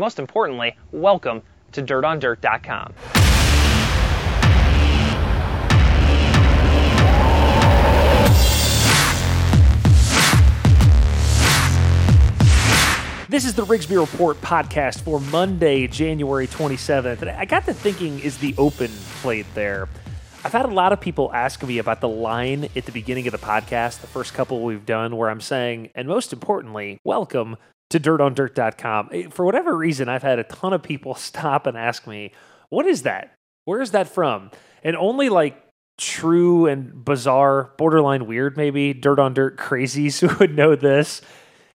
and most importantly, welcome to dirtondirt.com. This is the Rigsby Report podcast for Monday, January 27th. And I got to thinking, is the Open played there? I've had a lot of people ask me about the line at the beginning of the podcast, the first couple we've done, where I'm saying, and most importantly, welcome to dirtondirt.com. Eh, for whatever reason, I've had a ton of people stop and ask me, what is that? Where is that from? And only like true and bizarre, borderline weird, maybe, dirt on dirt crazies who would know this.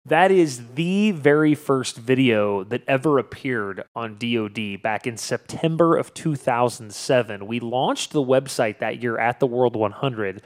That is the very first video that ever appeared on DoD back in September of 2007. We launched the website that year at the World 100,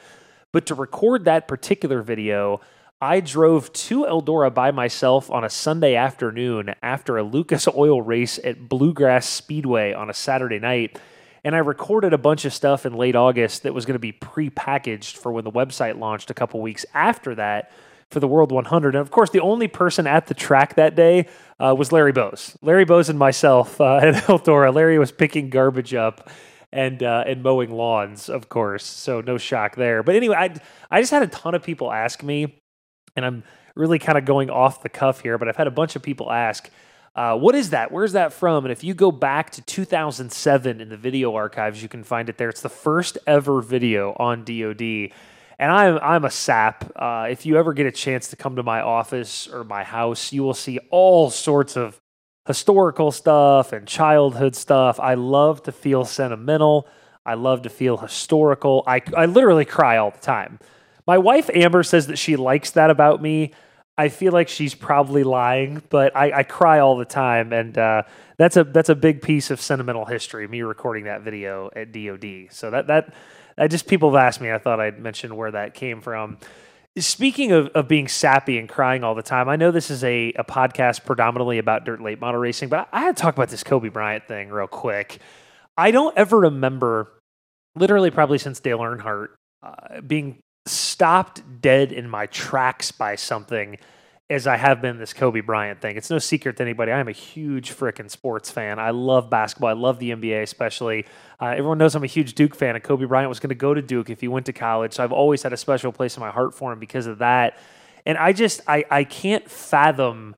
but to record that particular video, I drove to Eldora by myself on a Sunday afternoon after a Lucas Oil race at Bluegrass Speedway on a Saturday night. And I recorded a bunch of stuff in late August that was going to be pre-packaged for when the website launched a couple weeks after that for the World 100. And of course, the only person at the track that day uh, was Larry Bose. Larry Bose and myself uh, at Eldora. Larry was picking garbage up and uh, and mowing lawns, of course. So no shock there. But anyway, I I just had a ton of people ask me, and I'm really kind of going off the cuff here, but I've had a bunch of people ask. Uh, what is that? Where's that from? And if you go back to 2007 in the video archives, you can find it there. It's the first ever video on DoD and I'm I'm a sap. Uh, if you ever get a chance to come to my office or my house, you will see all sorts of historical stuff and childhood stuff. I love to feel sentimental. I love to feel historical. I I literally cry all the time. My wife Amber says that she likes that about me. I feel like she's probably lying, but I, I cry all the time, and uh, that's a that's a big piece of sentimental history. Me recording that video at DoD, so that that I just people have asked me. I thought I'd mention where that came from. Speaking of, of being sappy and crying all the time, I know this is a, a podcast predominantly about dirt late model racing, but I, I had to talk about this Kobe Bryant thing real quick. I don't ever remember, literally probably since Dale Earnhardt, uh, being stopped dead in my tracks by something as I have been this Kobe Bryant thing. It's no secret to anybody. I am a huge freaking sports fan. I love basketball. I love the NBA, especially. Uh, everyone knows I'm a huge Duke fan, and Kobe Bryant was going to go to Duke if he went to college. So I've always had a special place in my heart for him because of that. And I just, I, I can't fathom.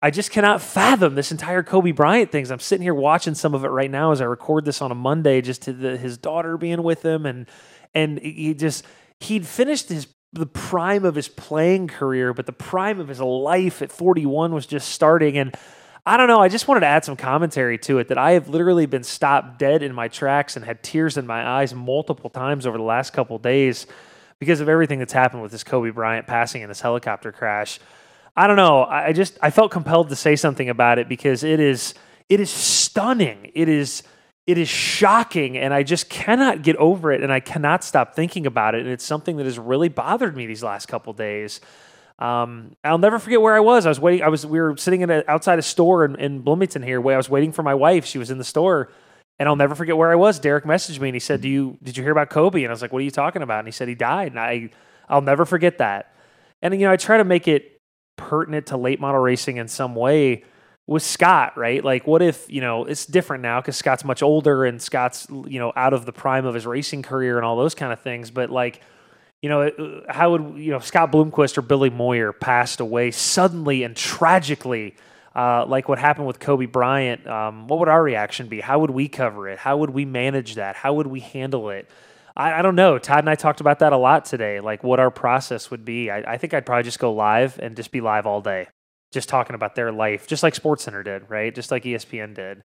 I just cannot fathom this entire Kobe Bryant things. I'm sitting here watching some of it right now as I record this on a Monday, just to the, his daughter being with him, and and he just he'd finished his the prime of his playing career, but the prime of his life at 41 was just starting. And I don't know. I just wanted to add some commentary to it that I have literally been stopped dead in my tracks and had tears in my eyes multiple times over the last couple days because of everything that's happened with this Kobe Bryant passing in this helicopter crash. I don't know. I just I felt compelled to say something about it because it is it is stunning. It is it is shocking and I just cannot get over it and I cannot stop thinking about it. And it's something that has really bothered me these last couple days. Um, I'll never forget where I was. I was waiting. I was, we were sitting in a, outside a store in, in Bloomington here where I was waiting for my wife. She was in the store and I'll never forget where I was. Derek messaged me and he said, do you, did you hear about Kobe? And I was like, what are you talking about? And he said, he died. And I, I'll never forget that. And, you know, I try to make it pertinent to late model racing in some way with Scott, right? Like, what if, you know, it's different now because Scott's much older and Scott's, you know, out of the prime of his racing career and all those kind of things. But, like, you know, uh, how would, you know, Scott Bloomquist or Billy Moyer passed away suddenly and tragically, uh, like what happened with Kobe Bryant, um, what would our reaction be? How would we cover it? How would we manage that? How would we handle it? I, I don't know. Todd and I talked about that a lot today, like what our process would be. I, I think I'd probably just go live and just be live all day just talking about their life, just like SportsCenter did, right? Just like ESPN did.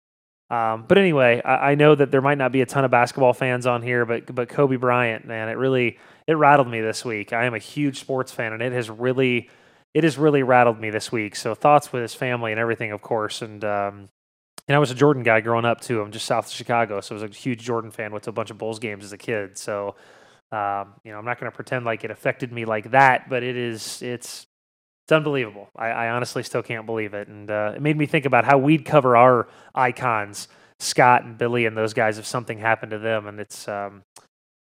Um, but anyway, I, I, know that there might not be a ton of basketball fans on here, but but Kobe Bryant, man, it really it rattled me this week. I am a huge sports fan, and it has really it has really rattled me this week. So thoughts with his family and everything, of course, and um, and I was a Jordan guy growing up too. I'm just south of Chicago, so I was a huge Jordan fan. Went to a bunch of Bulls games as a kid, so. Um, you know, I'm not going to pretend like it affected me like that, but it is, it's, it's unbelievable. I, I, honestly still can't believe it. And uh, it made me think about how we'd cover our icons, Scott and Billy and those guys, if something happened to them. And it's, um,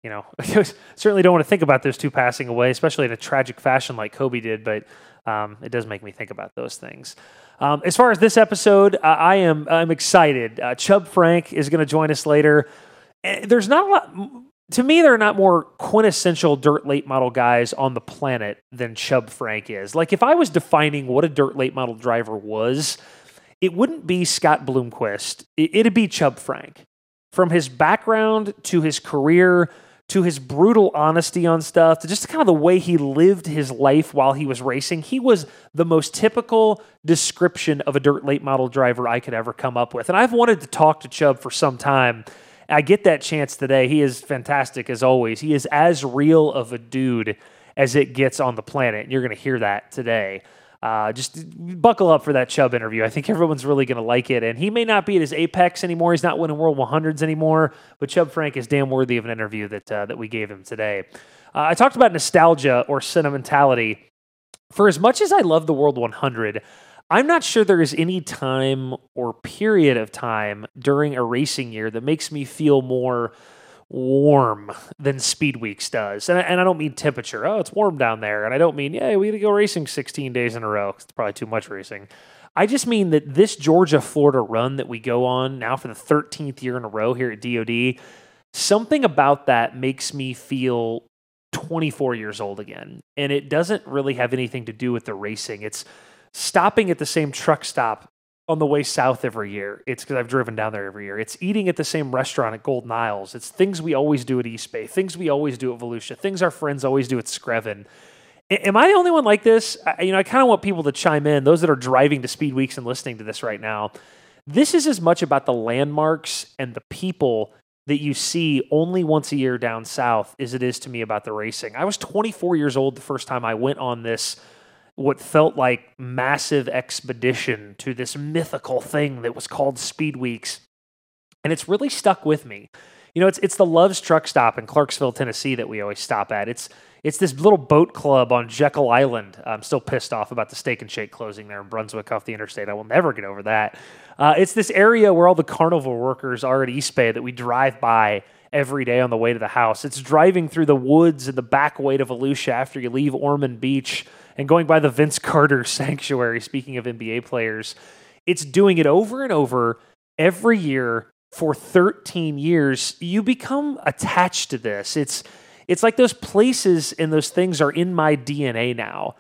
you know, certainly don't want to think about those two passing away, especially in a tragic fashion like Kobe did, but um, it does make me think about those things. Um, as far as this episode, I am I'm excited. Uh, Chubb Frank is going to join us later. Eh, there's not a lot. To me, there are not more quintessential dirt late model guys on the planet than Chubb Frank is. Like, if I was defining what a dirt late model driver was, it wouldn't be Scott Bloomquist. It'd be Chubb Frank. From his background to his career to his brutal honesty on stuff, to just kind of the way he lived his life while he was racing, he was the most typical description of a dirt late model driver I could ever come up with. And I've wanted to talk to Chubb for some time. I get that chance today. He is fantastic as always. He is as real of a dude as it gets on the planet. You're going to hear that today. Uh, just buckle up for that Chubb interview. I think everyone's really going to like it. And he may not be at his apex anymore. He's not winning World 100s anymore. But Chubb Frank is damn worthy of an interview that uh, that we gave him today. Uh, I talked about nostalgia or sentimentality. For as much as I love the World 100, I'm not sure there is any time or period of time during a racing year that makes me feel more warm than Speed Weeks does. And I, and I don't mean temperature. Oh, it's warm down there. And I don't mean, yeah, we got to go racing 16 days in a row. It's probably too much racing. I just mean that this Georgia Florida run that we go on now for the 13th year in a row here at DOD, something about that makes me feel 24 years old again. And it doesn't really have anything to do with the racing. It's stopping at the same truck stop on the way south every year. It's because I've driven down there every year. It's eating at the same restaurant at Golden Isles. It's things we always do at East Bay, things we always do at Volusia, things our friends always do at Screven. Am I the only one like this? I, you know, I kind of want people to chime in. Those that are driving to Speed Weeks and listening to this right now, this is as much about the landmarks and the people that you see only once a year down south as it is to me about the racing. I was 24 years old the first time I went on this what felt like massive expedition to this mythical thing that was called Speed Weeks. And it's really stuck with me. You know, it's it's the Love's truck stop in Clarksville, Tennessee that we always stop at. It's it's this little boat club on Jekyll Island. I'm still pissed off about the Steak and Shake closing there in Brunswick off the interstate. I will never get over that. Uh, it's this area where all the carnival workers are at East Bay that we drive by every day on the way to the house. It's driving through the woods in the back way to Volusia after you leave Ormond Beach and going by the Vince Carter sanctuary, speaking of NBA players, it's doing it over and over every year for 13 years. You become attached to this. It's it's like those places and those things are in my DNA now,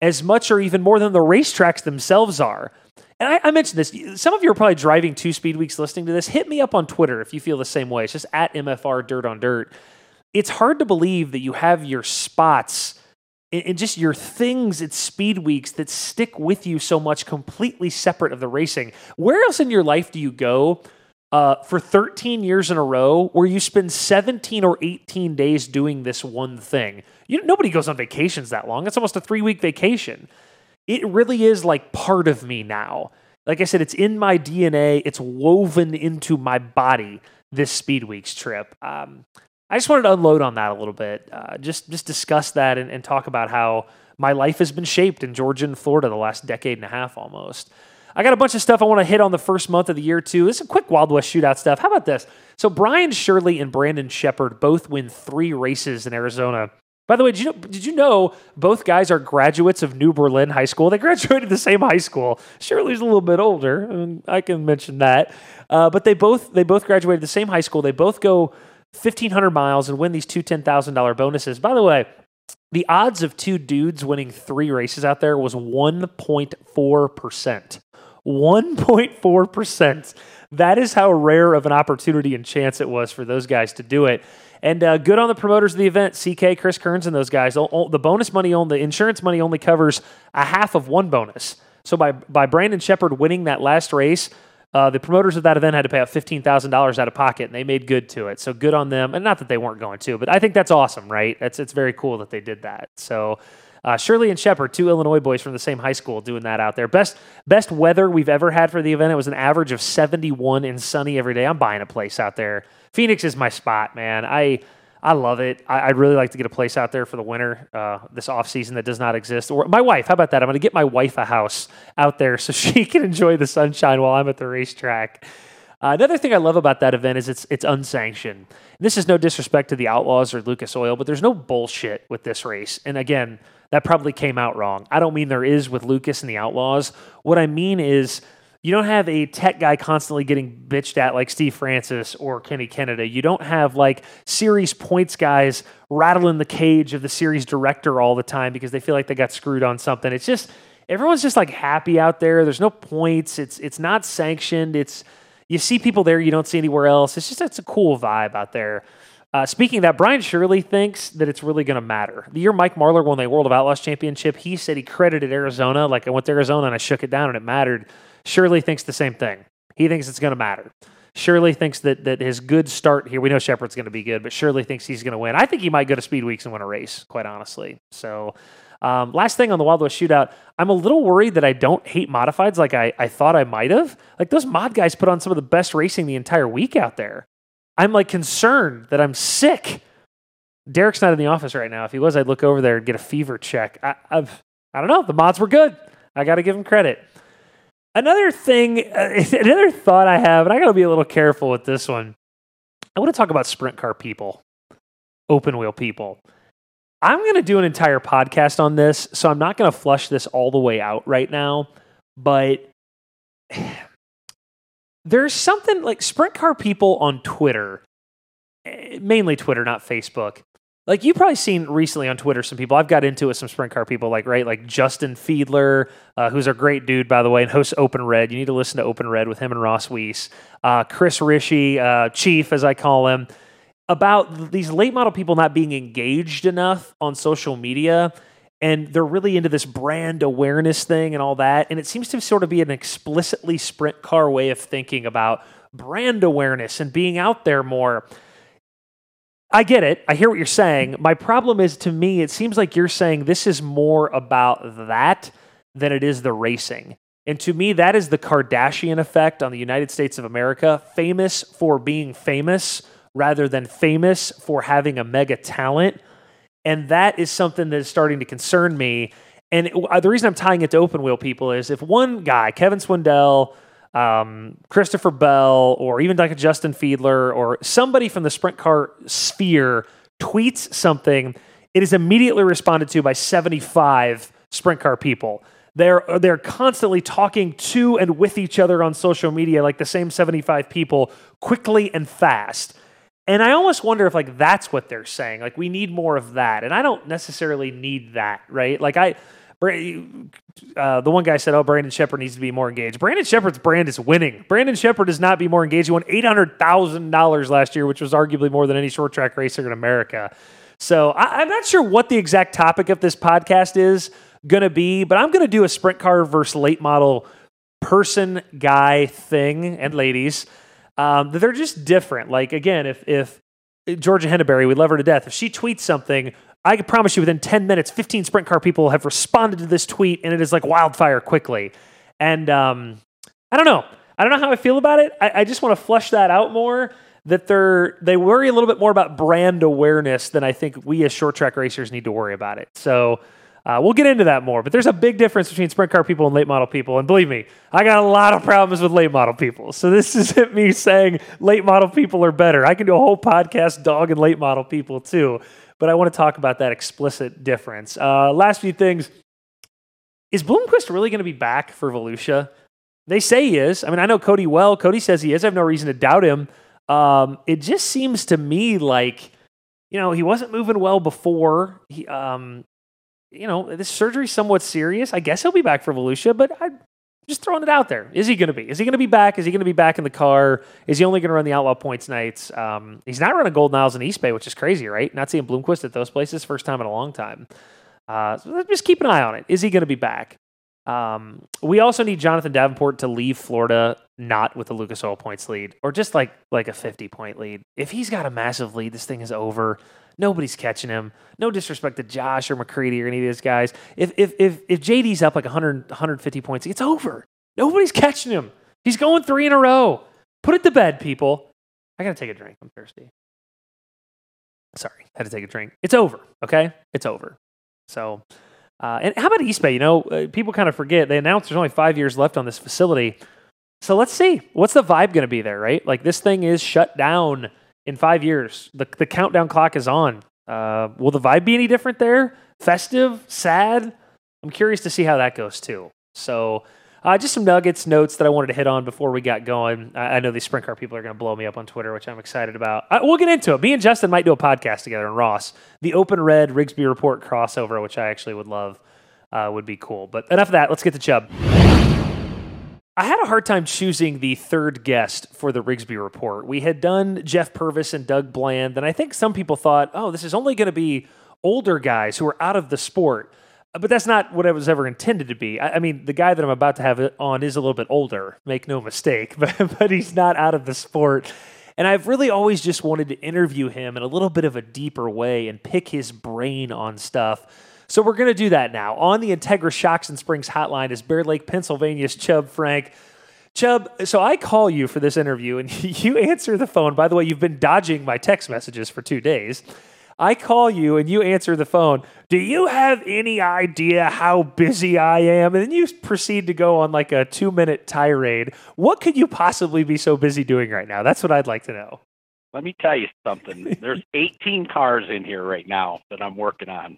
as much or even more than the racetracks themselves are. And I, I, mentioned this. Some of you are probably driving to speed weeks listening to this. Hit me up on Twitter if you feel the same way. It's just at MFR Dirt on Dirt. It's hard to believe that you have your spots and just your things at speed weeks that stick with you so much completely separate of the racing. Where else in your life do you go uh, for 13 years in a row where you spend 17 or 18 days doing this one thing? You, nobody goes on vacations that long. It's almost a three week vacation. It really is like part of me now. Like i said it's in my dna it's woven into my body this speed weeks trip. Um, I just wanted to unload on that a little bit. Uh, just just discuss that and, and, talk about how my life has been shaped in Georgia and Florida the last decade and a half almost. I got a bunch of stuff I want to hit on the first month of the year too. This is a quick Wild West shootout stuff. How about this? So Brian Shirley and Brandon Sheppard both win three races in Arizona. By the way, did you know, did you know both guys are graduates of New Berlin High School? They graduated the same high school. Shirley's a little bit older, and I can mention that. Uh, but they both they both graduated the same high school. They both go 1,500 miles and win these two $10,000 bonuses. By the way, the odds of two dudes winning three races out there was 1.4%. 1.4%. That is how rare of an opportunity and chance it was for those guys to do it. And uh, good on the promoters of the event, CK, Chris Kearns, and those guys. The bonus money on the insurance money only covers a half of one bonus. So by by Brandon Sheppard winning that last race, uh, the promoters of that event had to pay out $15,000 out of pocket, and they made good to it. So good on them. And not that they weren't going to, but I think that's awesome, right? That's it's very cool that they did that. So uh, Shirley and Sheppard, two Illinois boys from the same high school, doing that out there. Best best weather we've ever had for the event. It was an average of 71 and sunny every day. I'm buying a place out there. Phoenix is my spot, man. I I love it. I, would really like to get a place out there for the winter, uh, this off season that does not exist. Or my wife, how about that? I'm going to get my wife a house out there so she can enjoy the sunshine while I'm at the racetrack. Uh, another thing I love about that event is it's it's unsanctioned. This is no disrespect to the Outlaws or Lucas Oil, but there's no bullshit with this race. And again, that probably came out wrong. I don't mean there is with Lucas and the Outlaws. What I mean is you don't have a tech guy constantly getting bitched at like Steve Francis or Kenny Kennedy. You don't have like series points guys rattling the cage of the series director all the time because they feel like they got screwed on something. It's just everyone's just like happy out there. There's no points. It's it's not sanctioned. It's you see people there you don't see anywhere else. It's just it's a cool vibe out there. Uh, speaking of that, Brian Shirley thinks that it's really going to matter. The year Mike Marlar won the World of Outlaws Championship, he said he credited Arizona. Like I went to Arizona and I shook it down and it mattered. Shirley thinks the same thing. He thinks it's going to matter. Shirley thinks that that his good start here. We know Sheppard's going to be good, but Shirley thinks he's going to win. I think he might go to Speed Weeks and win a race. Quite honestly. So, um, last thing on the Wild West Shootout, I'm a little worried that I don't hate modifieds like I, I thought I might have. Like those mod guys put on some of the best racing the entire week out there. I'm like concerned that I'm sick. Derek's not in the office right now. If he was, I'd look over there and get a fever check. I, I've, I don't know. The mods were good. I got to give him credit. Another thing, another thought I have, and I got to be a little careful with this one. I want to talk about sprint car people, open wheel people. I'm going to do an entire podcast on this, so I'm not going to flush this all the way out right now. But there's something like sprint car people on Twitter, eh, mainly Twitter, not Facebook. Like you've probably seen recently on Twitter, some people I've got into with some sprint car people, like right, like Justin Fiedler, uh, who's a great dude by the way, and hosts Open Red. You need to listen to Open Red with him and Ross Weiss, uh, Chris Rishi, uh, Chief as I call him, about these late model people not being engaged enough on social media, and they're really into this brand awareness thing and all that, and it seems to sort of be an explicitly sprint car way of thinking about brand awareness and being out there more. I get it. I hear what you're saying. My problem is to me, it seems like you're saying this is more about that than it is the racing. And to me, that is the Kardashian effect on the United States of America, famous for being famous rather than famous for having a mega talent. And that is something that is starting to concern me. And uh, the reason I'm tying it to open wheel people is if one guy, Kevin Swindell, um, Christopher Bell or even like a Justin Fiedler or somebody from the sprint car sphere tweets something, it is immediately responded to by 75 sprint car people. They're, they're constantly talking to and with each other on social media, like the same 75 people, quickly and fast. And I almost wonder if like that's what they're saying. Like we need more of that. And I don't necessarily need that, right? Like I uh, the one guy said, "Oh, Brandon Sheppard needs to be more engaged." Brandon Sheppard's brand is winning. Brandon Sheppard does not be more engaged. He won eight hundred thousand dollars last year, which was arguably more than any short track racer in America. So I, I'm not sure what the exact topic of this podcast is going to be, but I'm going to do a sprint car versus late model person guy thing and ladies. Um, they're just different. Like again, if if Georgia Henneberry, we love her to death. If she tweets something, I can promise you within 10 minutes, 15 sprint car people have responded to this tweet and it is like wildfire quickly. And um, I don't know. I don't know how I feel about it. I, I just want to flush that out more. That they're they worry a little bit more about brand awareness than I think we as short track racers need to worry about it. So uh, we'll get into that more. But there's a big difference between sprint car people and late model people. And believe me, I got a lot of problems with late model people. So this isn't me saying late model people are better. I can do a whole podcast dog and late model people too but I want to talk about that explicit difference. Uh, last few things. Is Bloomquist really going to be back for Volusia? They say he is. I mean, I know Cody well. Cody says he is. I have no reason to doubt him. Um, it just seems to me like, you know, he wasn't moving well before. He, um, you know, this surgery's somewhat serious. I guess he'll be back for Volusia, but I, just throwing it out there. Is he going to be? Is he going to be back? Is he going to be back in the car? Is he only going to run the Outlaw Points nights? Um, he's not running Golden Isles in East Bay, which is crazy, right? Not seeing Bloomquist at those places, first time in a long time. Uh, so just keep an eye on it. Is he going to be back? Um, we also need Jonathan Davenport to leave Florida not with a Lucas Oil points lead, or just like like a 50 point lead. If he's got a massive lead, this thing is over. Nobody's catching him. No disrespect to Josh or McCreadie or any of these guys. If if if if JD's up like 100 150 points, it's over. Nobody's catching him. He's going three in a row. Put it to bed, people. I gotta take a drink. I'm thirsty. Sorry, had to take a drink. It's over. Okay, it's over. So, uh, and how about East Bay? You know, uh, people kind of forget they announced there's only five years left on this facility. So let's see what's the vibe going to be there, right? Like this thing is shut down in five years. The, the countdown clock is on. Uh, will the vibe be any different there festive, sad. I'm curious to see how that goes too. So, uh, just some nuggets, notes that I wanted to hit on before we got going. I, I know these sprint car people are going to blow me up on Twitter, which I'm excited about. Uh, we'll get into it. Me and Justin might do a podcast together, and Ross, the Open Red Rigsby Report crossover, which I actually would love, uh, would be cool. But enough of that. Let's get to Chubb. I had a hard time choosing the third guest for the Rigsby Report. We had done Jeff Purvis and Doug Bland, and I think some people thought, oh, this is only going to be older guys who are out of the sport. Uh, but that's not what it was ever intended to be. I, I, mean, the guy that I'm about to have on is a little bit older, make no mistake, but, but he's not out of the sport. And I've really always just wanted to interview him in a little bit of a deeper way and pick his brain on stuff. So we're going to do that now. On the Integra Shocks and Springs hotline is Bear Lake, Pennsylvania's Chubb Frank. Chubb, so I call you for this interview and you answer the phone. By the way, you've been dodging my text messages for two days. I call you and you answer the phone. Do you have any idea how busy I am? And then you proceed to go on like a two minute tirade. What could you possibly be so busy doing right now? That's what I'd like to know. Let me tell you something. There's 18 cars in here right now that I'm working on.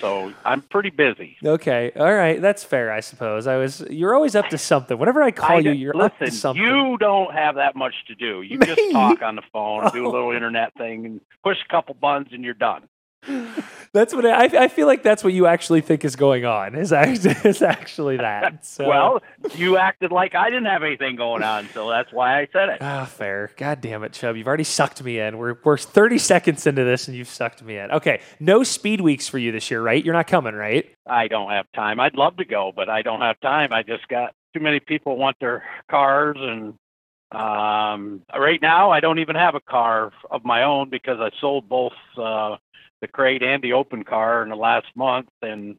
So I'm pretty busy. Okay, all right, that's fair, I suppose. I was you're always up to something. Whenever I call I, you, you're listen, up to something. You don't have that much to do. You just talk on the phone, oh. do a oh. little oh. internet thing, and push a couple buttons, and you're done. That's what I, I feel like. That's what you actually think is going on. Is actually, is actually that. So. well, you acted like I didn't have anything going on, so that's why I said it. Ah, fair. God damn it, Chubb. You've already sucked me in. We're we're 30 seconds into this, and you've sucked me in. Okay, no speed weeks for you this year, right? You're not coming, right? I don't have time. I'd love to go, but I don't have time. I just got too many people want their cars and um, right now, I don't even have a car of my own because I sold both uh, the crate and the open car in the last month, and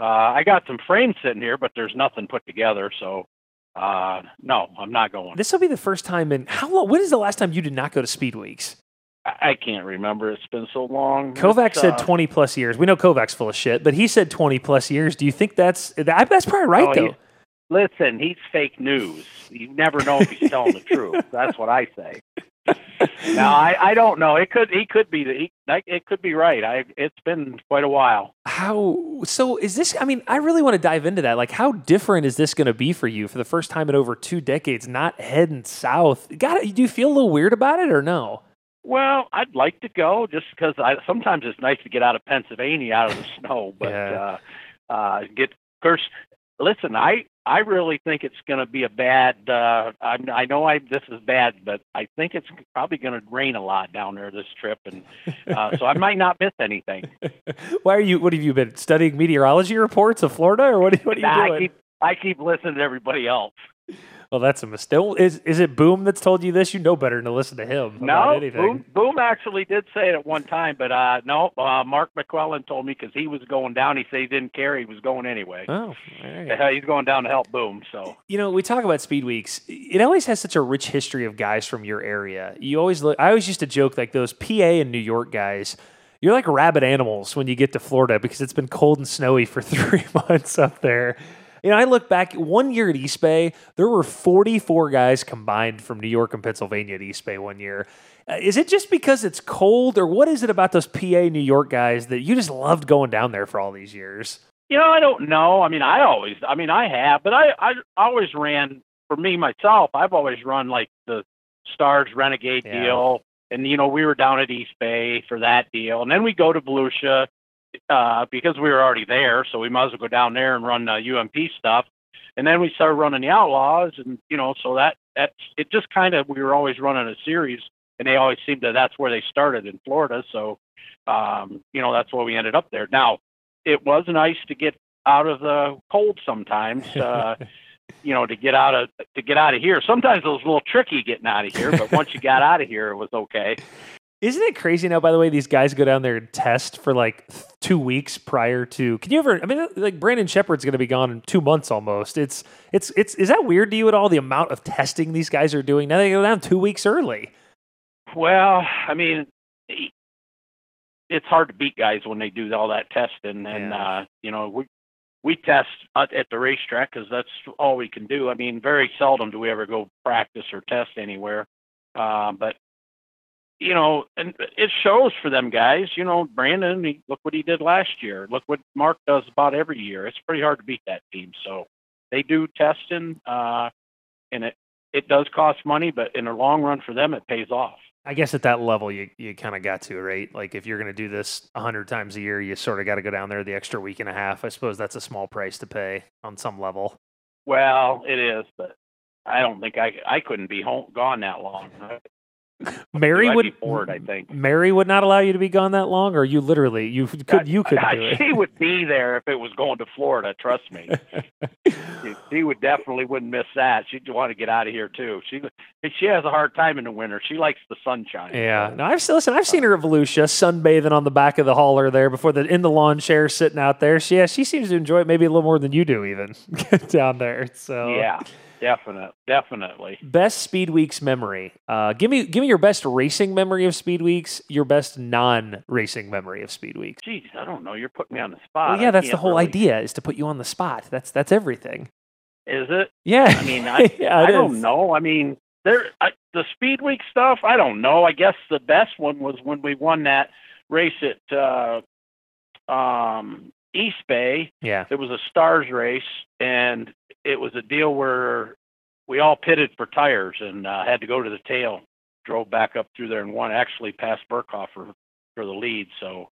uh, I got some frames sitting here, but there's nothing put together. So uh, no, I'm not going. This will be the first time in how long? When is the last time you did not go to Speed Weeks? I, can't remember. It's been so long. Kovac said uh, 20 plus years. We know Kovac's full of shit, but he said 20 plus years. Do you think that's that's probably right oh, though? Listen, he's fake news. You never know if he's telling the truth. That's what I say no, I, I don't know. It could he could be he, it could be right. I it's been quite a while. How so? Is this? I mean, I really want to dive into that. Like, how different is this going to be for you for the first time in over two decades? Not heading south. Got it? Do you feel a little weird about it or no? Well, I'd like to go just because I sometimes it's nice to get out of Pennsylvania, out of the snow, but yeah. uh, uh, get. Of course, listen, I I really think it's going to be a bad. Uh, I, I know I this is bad, but I think it's probably going to rain a lot down there this trip, and uh, so I might not miss anything. Why are you? What have you been studying meteorology reports of Florida, or what? What are you nah, doing? I keep I keep listening to everybody else. Well, that's a mistake. Is is it Boom that's told you this? You know better than to listen to him. No, Boom, Boom actually did say it at one time, but uh, no, uh, Mark McClellan told me because he was going down. He said he didn't care. He was going anyway. Oh, right. he's going down to help Boom. So you know, we talk about Speed Weeks. It always has such a rich history of guys from your area. You always look. I always used to joke like those PA and New York guys. You're like rabid animals when you get to Florida because it's been cold and snowy for three months up there. You know, I look back one year at East Bay, there were 44 guys combined from New York and Pennsylvania at East Bay one year. Uh, is it just because it's cold, or what is it about those PA New York guys that you just loved going down there for all these years? You know, I don't know. I mean, I always, I mean, I have, but I, I always ran for me myself. I've always run like the Stars Renegade yeah. deal, and you know, we were down at East Bay for that deal, and then we go to Volusia, uh, because we were already there, so we might as well go down there and run uh, UMP stuff. And then we started running the Outlaws, and you know, so that that it just kind of we were always running a series, and they always seemed to that's where they started in Florida. So, um, you know, that's why we ended up there. Now, it was nice to get out of the cold sometimes. Uh, you know, to get out of to get out of here. Sometimes it was a little tricky getting out of here, but once you got out of here, it was okay. Isn't it crazy now? By the way, these guys go down there and test for like two weeks prior to. Can you ever? I mean, like Brandon Sheppard's going to be gone in two months almost. It's it's it's. Is that weird to you at all? The amount of testing these guys are doing now. They go down two weeks early. Well, I mean, it's hard to beat guys when they do all that testing, and yeah. uh, you know we we test at the racetrack because that's all we can do. I mean, very seldom do we ever go practice or test anywhere. Uh, but you know, and it shows for them guys. You know, Brandon, he, look what he did last year. Look what Mark does about every year. It's pretty hard to beat that team. So they do testing, uh, and it it does cost money, but in the long run for them, it pays off. I guess at that level, you you kind of got to right. Like if you're going to do this hundred times a year, you sort of got to go down there the extra week and a half. I suppose that's a small price to pay on some level. Well, it is, but I don't think I I couldn't be home gone that long. Mary I'd be bored, I think. Mary would not allow you to be gone that long, or you literally you could you could do it. She would be there if it was going to Florida. Trust me. she, she would definitely wouldn't miss that. She'd want to get out of here too. She she has a hard time in the winter. She likes the sunshine. Yeah, no, I've listen. I've seen her at Volusia sunbathing on the back of the hauler there before the in the lawn chair sitting out there. She yeah, she seems to enjoy it maybe a little more than you do even down there. So Yeah, definite, definitely. best Speed Weeks memory. Uh, give me give me your best racing memory of Speed Weeks. Your best non racing memory of Speed Weeks. Geez, I don't know. You're putting me on the spot. Well, yeah, I that's the whole really- idea is to put you on the spot. That's that's everything. Is it? Yeah, I mean, I, yeah, I don't is. know. I mean, there I, the Speed Week stuff. I don't know. I guess the best one was when we won that race at uh, um, East Bay. Yeah, It was a stars race, and it was a deal where we all pitted for tires and uh, had to go to the tail. Drove back up through there and won. Actually, passed Burkhoff for for the lead. So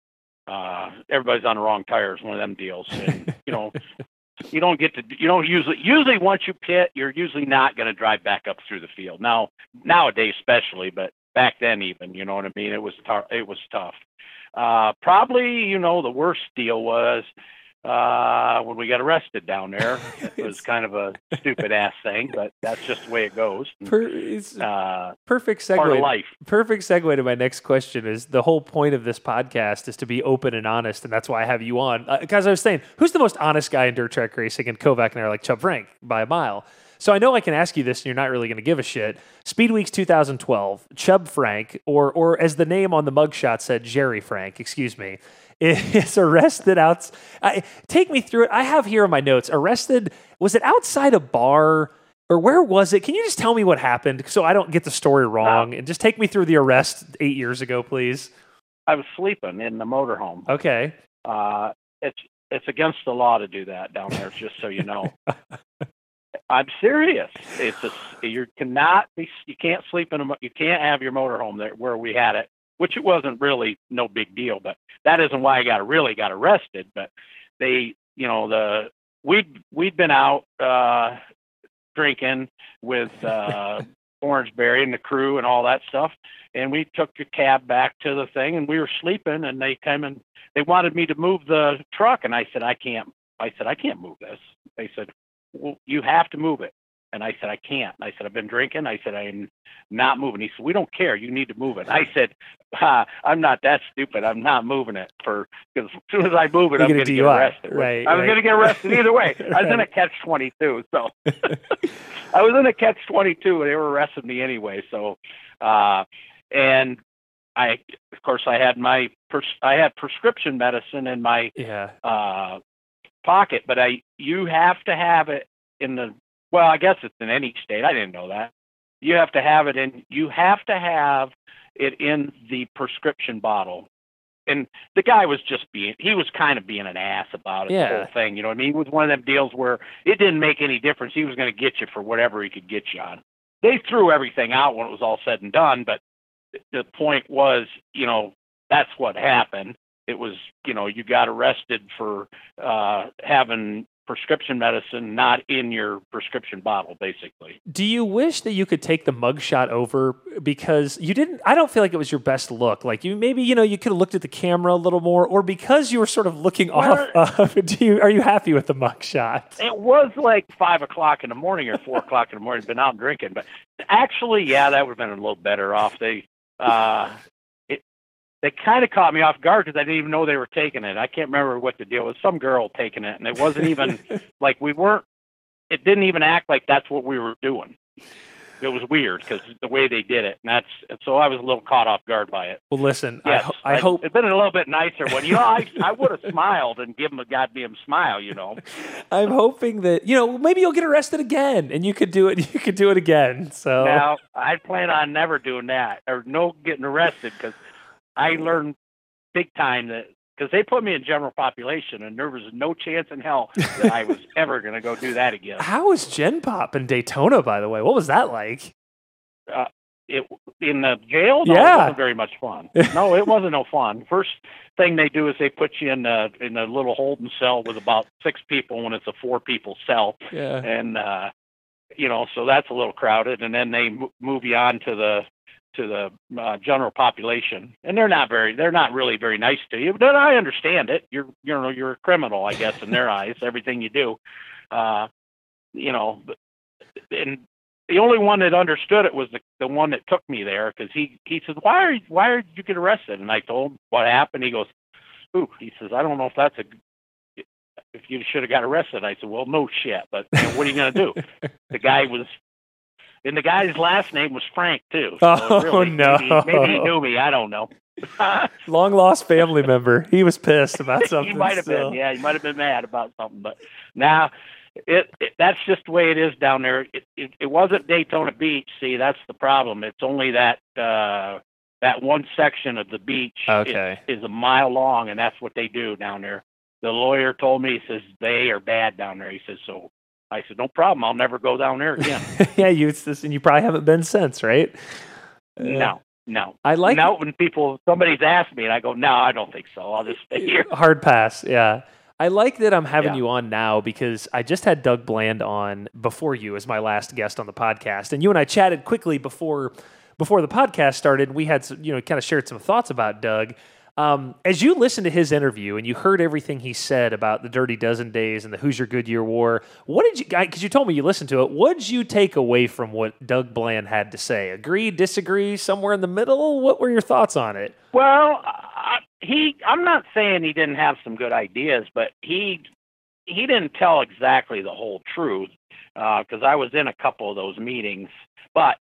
uh, everybody's on the wrong tires. One of them deals. And, you know, you don't get to. You don't usually. Usually, once you pit, you're usually not going to drive back up through the field. Now, nowadays, especially, but back then, even, you know what I mean. It was tou- It was tough. Uh, probably, you know, the worst deal was uh, when we got arrested down there. It was kind of a stupid ass thing, but that's just the way it goes. Per- it's Uh, perfect segue. life. Perfect segue to my next question is the whole point of this podcast is to be open and honest, and that's why I have you on. Because I was saying, who's the most honest guy in dirt track racing? And Kovac and I are like Chubb Frank by a mile. So I know I can ask you this, and you're not really going to give a shit. Speed Weeks 2012, Chubb Frank, or or as the name on the mugshot said, Jerry Frank. Excuse me. Is arrested out. I, take me through it. I have here in my notes. Arrested. Was it outside a bar? or where was it? Can you just tell me what happened so I don't get the story wrong and just take me through the arrest eight years ago, please? I was sleeping in the motorhome. Okay. Uh, it's it's against the law to do that down there. Just so you know. I'm serious. It's a, you cannot be you can't sleep in a you can't have your motorhome there where we had it, which it wasn't really no big deal, but that isn't why I got really got arrested. But they, you know, the we'd we'd been out uh, drinking with uh, Orangeberry and the crew and all that stuff, and we took a cab back to the thing, and we were sleeping, and they came and they wanted me to move the truck, and I said I can't. I said I can't move this. They said well, you have to move it. And I said, I can't. I said, I've been drinking. I said, I'm not moving. He said, we don't care. You need to move it. I said, ah, I'm not that stupid. I'm not moving it for, because as soon as I move it, You I'm going to get arrested. Right, I was right. going to get arrested either way. I was in a catch 22. So I was in a catch 22 and they were arresting me anyway. So, uh, and I, of course, I had my, pres- I had prescription medicine in my Yeah. uh, pocket, but I you have to have it in the well, I guess it's in any state. I didn't know that. You have to have it in you have to have it in the prescription bottle. And the guy was just being he was kind of being an ass about it, Yeah. the whole thing. You know what I mean? It was one of them deals where it didn't make any difference. He was gonna get you for whatever he could get you on. They threw everything out when it was all said and done, but the point was, you know, that's what happened it was you know you got arrested for uh having prescription medicine not in your prescription bottle basically Do you wish that you could take the mugshot over because you didn't? I don't feel like it was your best look. Like you maybe you know you could have looked at the camera a little more, or because you were sort of looking Well- off. Of, do you are you happy with the mugshot? it was like five o'clock in the morning or four o'clock in the morning been out drinking but actually yeah that would have been a little better off they uh they kind of caught me off guard because I didn't even know they were taking it. I can't remember what the deal was. Some girl taking it, and it wasn't even like we weren't. It didn't even act like that's what we were doing. it was weird because the way they did it, and that's and so I was a little caught off guard by it. Well, listen, I, Yes, ho- I hope it'd been a little bit nicer when you know I I would have smiled and given him a goddamn smile, you know. I'm hoping that you know maybe you'll get arrested again, and you could do it. You could do it again. So Now I plan on never doing that or no getting arrested because I learned big time that because they put me in general population and there was no chance in hell that I was ever going to go do that again. how was Gen Pop in Daytona? By the way, what was that like? It in the jail, no, Yeah. it wasn't very much fun. No, it wasn't no fun. First thing they do is they put you in a in a little holding cell with about six people when it's a four people cell, Yeah. and uh, you know, so that's a little crowded. And then they mo- move you on to the to the uh, general population, and they're not very, they're not really very nice to you. But I understand it. You're, you know, you're a criminal, I guess, in their eyes. Everything you do, uh, you know. And the only one that understood it was the the one that took me there because he he said, "Why are you, why did you get arrested?" And I told him what happened. He goes, "Ooh," he says, "I don't know if that's a." If you should have got arrested, I said, "Well, no shit, but you know, what are you going to do?" the guy was, and the guy's last name was Frank too. So Oh, really, no. Maybe, maybe he knew me. I don't know. Long lost family member. He was pissed about something. he might have still. been. Yeah, he might have been mad about something. But now, it, it that's just the way it is down there. It, it it wasn't Daytona Beach. See, that's the problem. It's only that uh that one section of the beach. is- Is, a mile long, and that's what they do down there. The lawyer told me he says they are bad down there. He says so. I said no problem. I'll never go down there again. yeah, you it's this, and you probably haven't been since, right? No, no. I like now when people somebody's asked me, and I go, no, I don't think so. I'll just stay here. Hard pass, yeah. I like that I'm having Yeah. you on now because I just had Doug Bland on before you as my last guest on the podcast, and you and I chatted quickly before before the podcast started. We had some, you know kind of shared some thoughts about Doug. Um, as you listened to his interview and you heard everything he said about the Dirty Dozen days and the Hoosier Goodyear War, what did you? Because you told me you listened to it. What did you take away from what Doug Bland had to say? Agree, disagree, somewhere in the middle? What were your thoughts on it? Well, I, he. I'm not saying he didn't have some good ideas, but he he didn't tell exactly the whole truth because I was in a couple of those meetings. But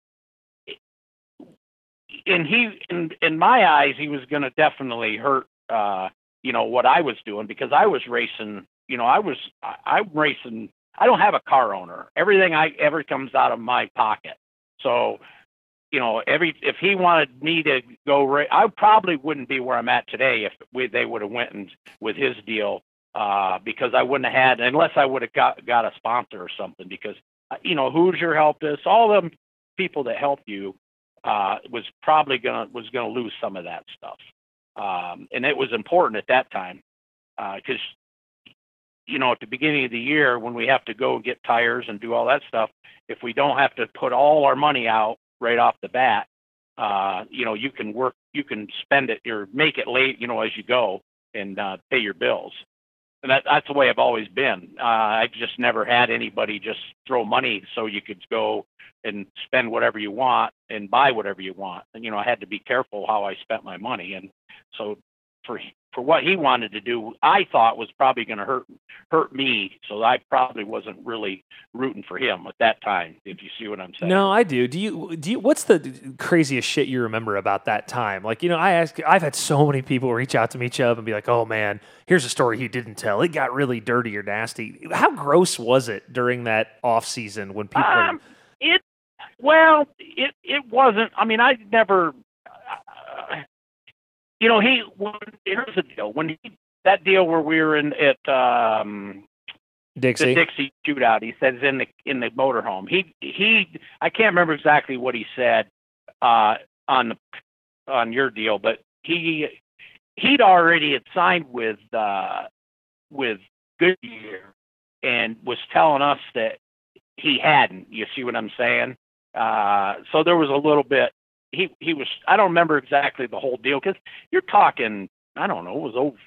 and he, in in my eyes, he was going to definitely hurt. Uh, you know what I was doing because I was racing. You know, I was I, I'm racing. I don't have a car owner. Everything I ever comes out of my pocket. So you know, every if he wanted me to go, ra- I probably wouldn't be where I'm at today if we, they would have went and, with his deal uh, because I wouldn't have had unless I would have got got a sponsor or something because uh, you know Hoosier helped us, all them people that help you uh, was probably gonna was gonna lose some of that stuff, um, and it was important at that time because you know at the beginning of the year when we have to go get tires and do all that stuff, if we don't have to put all our money out right off the bat, uh, you know, you can work, you can spend it or make it late, you know, as you go and uh, pay your bills. And that, that's the way I've always been. Uh, I just never had anybody just throw money so you could go and spend whatever you want and buy whatever you want. And, you know, I had to be careful how I spent my money. And so for for what he wanted to do, I thought was probably going to hurt hurt me. So I probably wasn't really rooting for him at that time. If you see what I'm saying. No, I do. Do you? Do you? What's the craziest shit you remember about that time? Like, you know, I ask. I've had so many people reach out to me, Chubb, and be like, "Oh man, here's a story he didn't tell. It got really dirty or nasty. How gross was it during that off season when people? Um, it well, it it wasn't. I mean, I never. You know, he. When, here's the deal. When he that deal where we were in at um, Dixie. the Dixie shootout, he says in the in the motorhome. He he. I can't remember exactly what he said uh, on the on your deal, but he he'd already had signed with uh, with Goodyear and was telling us that he hadn't. You see what I'm saying? Uh, so there was a little bit. He he was. I don't remember exactly the whole deal because you're talking. I don't know. It was over.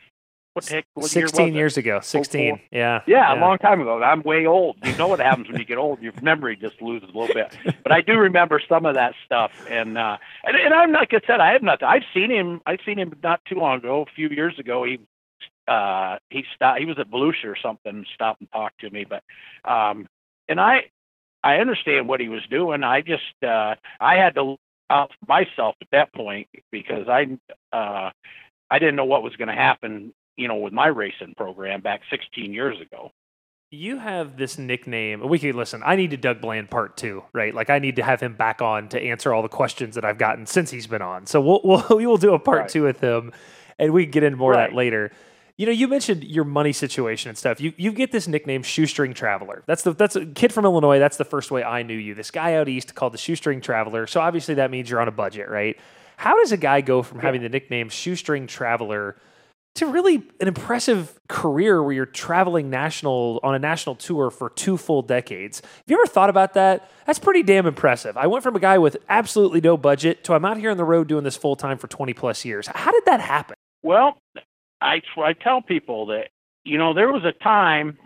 What the heck? What year was Sixteen it? years ago. Sixteen. Yeah. Yeah, a long time ago. I'm way old. You know what happens when you get old? Your memory just loses a little bit. But I do remember some of that stuff, and uh, and, and I'm not like I said, I have not. I've seen him. I've seen him not too long ago, a few years ago. He uh, he stopped. He was at Volusia or something. Stopped and talked to me, but um, and I I understand what he was doing. I just uh, I had to out for myself at that point because I uh, I didn't know what was going to happen, you know, with my racing program back 16 years ago. You have this nickname. We could listen. I need to Doug Bland part two, right? Like I need to have him back on to answer all the questions that I've gotten since he's been on. So we'll, we'll we will do a part Right. two with him, and we can get into more of that later. You know, you mentioned your money situation and stuff. You you get this nickname, Shoestring Traveler. That's the that's a kid from Illinois. That's the first way I knew you. This guy out east called the Shoestring Traveler. So obviously that means you're on a budget, right? How does a guy go from having the nickname Shoestring Traveler to really an impressive career where you're traveling national on a national tour for two full decades? Have you ever thought about that? That's pretty damn impressive. I went from a guy with absolutely no budget to I'm out here on the road doing this full time for 20 plus years. How did that happen? Well, I I tell people that you know there was a time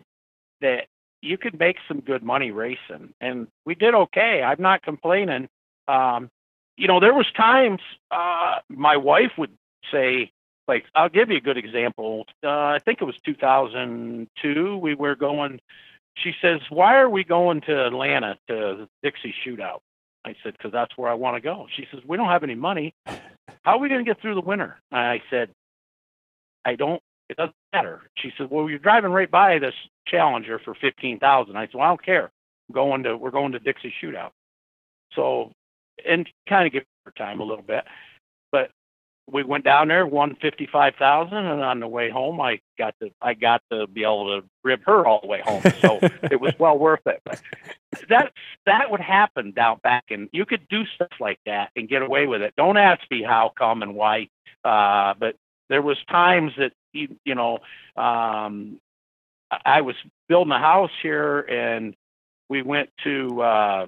that you could make some good money racing, and we did okay. I'm not complaining. Um, you know, there was times uh, my wife would say, like, I'll give you a good example. Uh, I think it was 2002. We were going. She says, "Why are we going to Atlanta to the Dixie Shootout?" I said, "Because that's where I want to go." She says, "We don't have any money. How are we going to get through the winter?" I said, I don't. It doesn't matter. She said, "Well, you're driving right by this Challenger for fifteen thousand. I said, "Well, I don't care. I'm going to we're going to Dixie Shootout." So, and kind of give her time a little bit, but we went down there, won fifty five thousand, and on the way home, I got to I got to be able to rib her all the way home. So it was well worth it. But that that would happen down back, and you could do stuff like that and get away with it. Don't ask me how come and why, uh, but there was times that you, know um I- was building a house here and we went to uh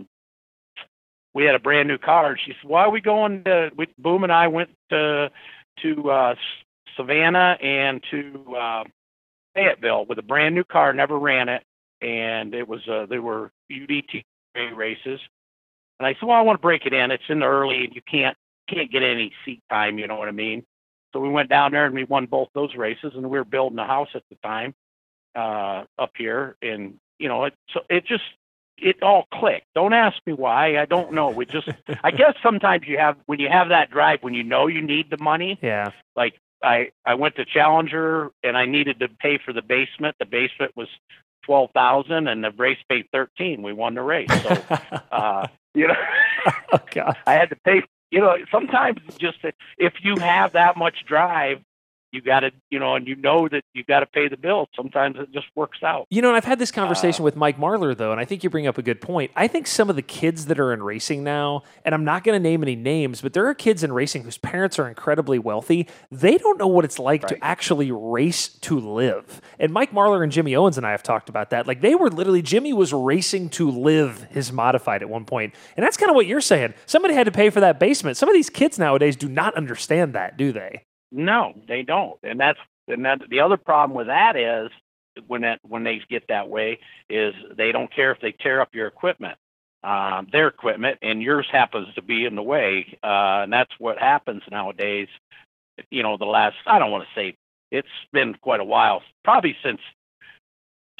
we had a brand new car and she said why are we going to we, boom and I went to to uh Savannah and to uh Fayetteville with a brand new car never ran it. And it was uh there were UDT races. And I said well I want to break it in. It's in the early and you can't can't get any seat time you know what I mean so we went down there and we won both those races, and we were building a house at the time uh, up here, and you know, it so it just it all clicked. Don't ask me why. I don't know. We just I guess sometimes you have when you have that drive when you know you need the money. Yeah. Like I I went to Challenger and I needed to pay for the basement. The basement was twelve thousand, and the race paid thirteen. We won the race. So uh, you know. oh God. I had to pay. You know, sometimes just if you have that much drive, you got to, you know, and you know that you got to pay the bill. Sometimes it just works out. You know, and I've had this Uh, conversation with Mike Marler, though, and I think you bring up a good point. I think some of the kids that are in racing now, and I'm not going to name any names, but there are kids in racing whose parents are incredibly wealthy. They don't know what it's like to actually race to live. And Mike Marler and Jimmy Owens and I have talked about that. Like, they were literally, Jimmy was racing to live his modified at one point. And that's kind of what you're saying. Somebody had to pay for that basement. Some of these kids nowadays do not understand that, do they? No, they don't, and that's and that the other problem with that is when that when they get that way is they don't care if they tear up your equipment, um, their equipment, and yours happens to be in the way, uh, and that's what happens nowadays. You know, the last I don't want to say it's been quite a while, probably since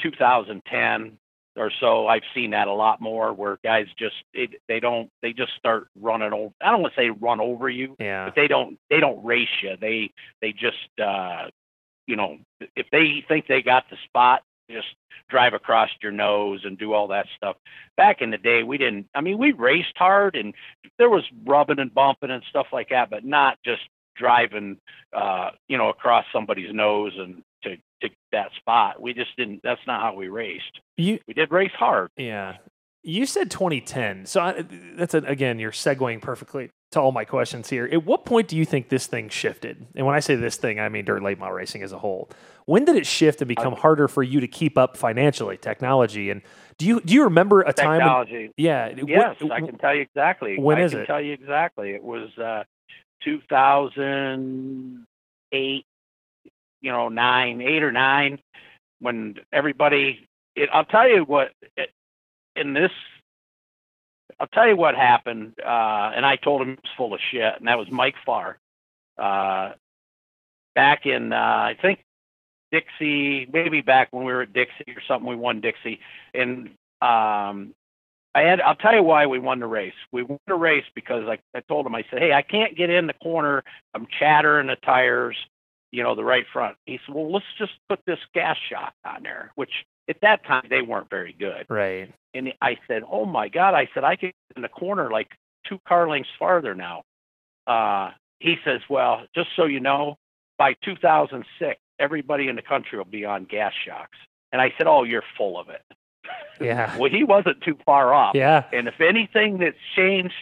2010 or so. I've seen that a lot more where guys just it, they don't they just start running over. I don't want to say run over you, Yeah. but they don't they don't race you. They they just uh, you know if they think they got the spot, just drive across your nose and do all that stuff. Back in the day, we didn't. I mean, we raced hard and there was rubbing and bumping and stuff like that, but not just driving uh, you know across somebody's nose and that spot. We just didn't. That's not how we raced. You, We did race hard. Yeah. You said 2010. So I, that's, a, again, you're segueing perfectly to all my questions here. At what point do you think this thing shifted? And when I say this thing, I mean dirt late model racing as a whole. When did it shift and become harder for you to keep up financially, technology? And do you do you remember a time? Technology. yeah. Yes, I can tell you exactly. when I is can it? tell you exactly. It was uh, 2008, you know, nine, eight or nine, when everybody. It, I'll tell you what. It, in this, I'll tell you what happened. Uh, and I told him it was full of shit, and that was Mike Farr. Uh, back in, uh, I think Dixie, maybe back when we were at Dixie or something, we won Dixie, and um, I had. I'll tell you why we won the race. We won the race because I, I told him. I said, "Hey, I can't get in the corner. I'm chattering the tires, you know, the right front." He said, "Well, let's just put this gas shock on there," which at that time they weren't very good. Right. And I said, "Oh my God!" I said, "I get in the corner like two car lengths farther now." Uh, he says, "Well, just so you know, by 2006, everybody in the country will be on gas shocks." And I said, "Oh, you're full of it." Yeah. well, he wasn't too far off. Yeah. And if anything that's changed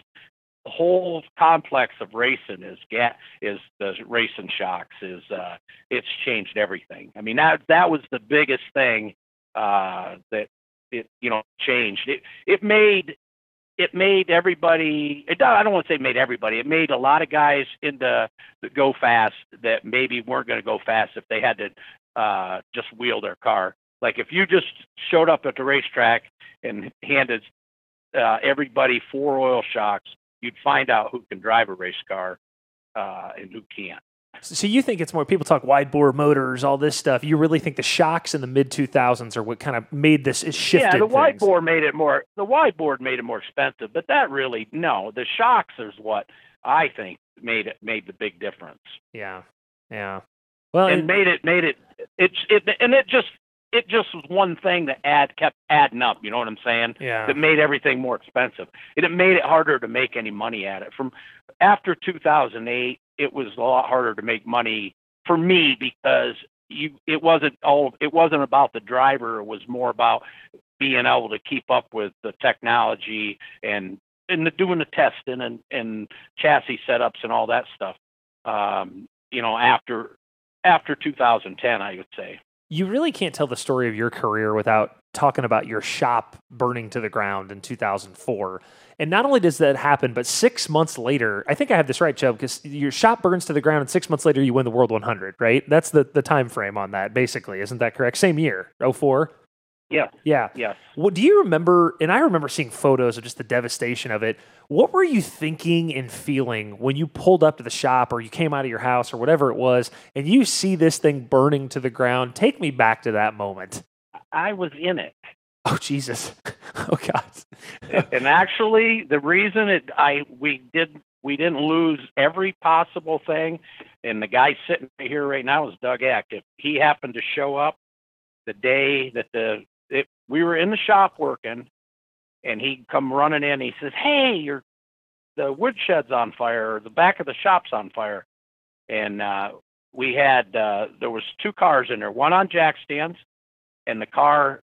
whole complex of racing is ga- is the racing shocks is uh it's changed everything. I mean that that was the biggest thing uh that it you know changed. It it made it made everybody it I don't want to say made everybody. It made a lot of guys into go fast that maybe weren't going to go fast if they had to uh just wheel their car. Like if you just showed up at the racetrack and handed uh, everybody four oil shocks, you'd find out who can drive a race car uh, and who can't. So you think it's more people talk wide bore motors, all this stuff. You really think the shocks in the mid 2000s are what kind of made this is shifted Yeah, the wide bore made it more. The wide board made it more expensive, but that really no. The shocks is what I think made it made the big difference. Yeah. Yeah. Well, and it- made it made it it's it and it just it just was one thing that add kept adding up. You know what I'm saying? yeah. that made everything more expensive. And it made it harder to make any money at it. From after 2008, it was a lot harder to make money for me because you it wasn't all it wasn't about the driver. It was more about being able to keep up with the technology and and the, doing the testing and and chassis setups and all that stuff. Um, you know, after after 2010, I would say. You really can't tell the story of your career without talking about your shop burning to the ground in 2004. And not only does that happen, but six months later, I think I have this right, Chubb, because your shop burns to the ground, and six months later you win the World 100, right? That's the the time frame on that, basically, isn't that correct? Same year, 04? Yeah. Yeah. Yeah. What do you remember? And I remember seeing photos of just the devastation of it. What were you thinking and feeling when you pulled up to the shop or you came out of your house or whatever it was, and you see this thing burning to the ground? Take me back to that moment. I was in it. Oh Jesus! Oh God! and actually the reason it i we did we didn't lose every possible thing and the guy sitting here right now is doug eck if he happened to show up the day that the we were in the shop working and he come running in he says hey your the woodshed's on fire or the back of the shop's on fire and uh we had uh there was two cars in there one on jack stands and the car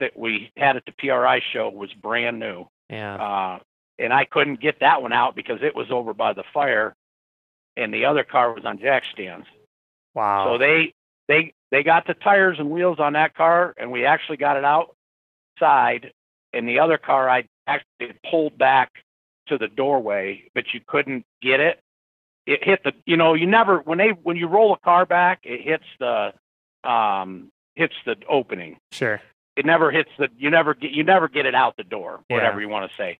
that we had at the PRI show was brand new. Yeah. Uh, and I couldn't get that one out because it was over by the fire, and the other car was on jack stands. Wow. So they they they got the tires and wheels on that car, and we actually got it outside. And the other car, I actually pulled back to the doorway, but you couldn't get it. It hit the, you know, you never when they when you roll a car back, it hits the um hits the opening sure. it never hits the you never get you never get it out the door Yeah. whatever you want to say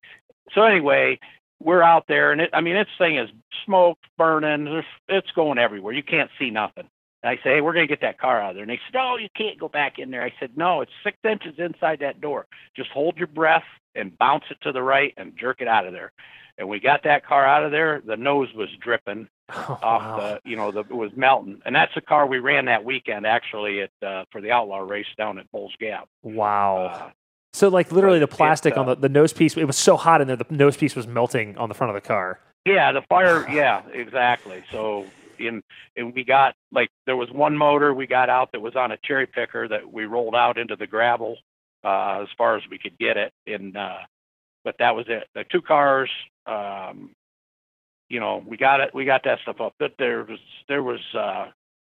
so anyway we're out there and it i mean this thing is smoke burning it's going everywhere you can't see nothing and i say hey we're going to get that car out of there and they said no you can't go back in there i said no it's six inches inside that door just hold your breath and bounce it to the right and jerk it out of there and we got that car out of there the nose was dripping Oh, off wow. the you know the it was melting and that's the car we ran that weekend actually at uh, for the outlaw race down at bulls gap wow. uh, so like literally the plastic on uh, the, the nose piece, it was so hot in there, the nose piece was melting on the front of the car. Yeah, the fire. Yeah, exactly. So in and we got like there was one motor we got out that was on a cherry picker that we rolled out into the gravel uh, as far as we could get it. And uh, but that was it. The two cars. Um, you know, we got it. We got that stuff up. But there was there was uh,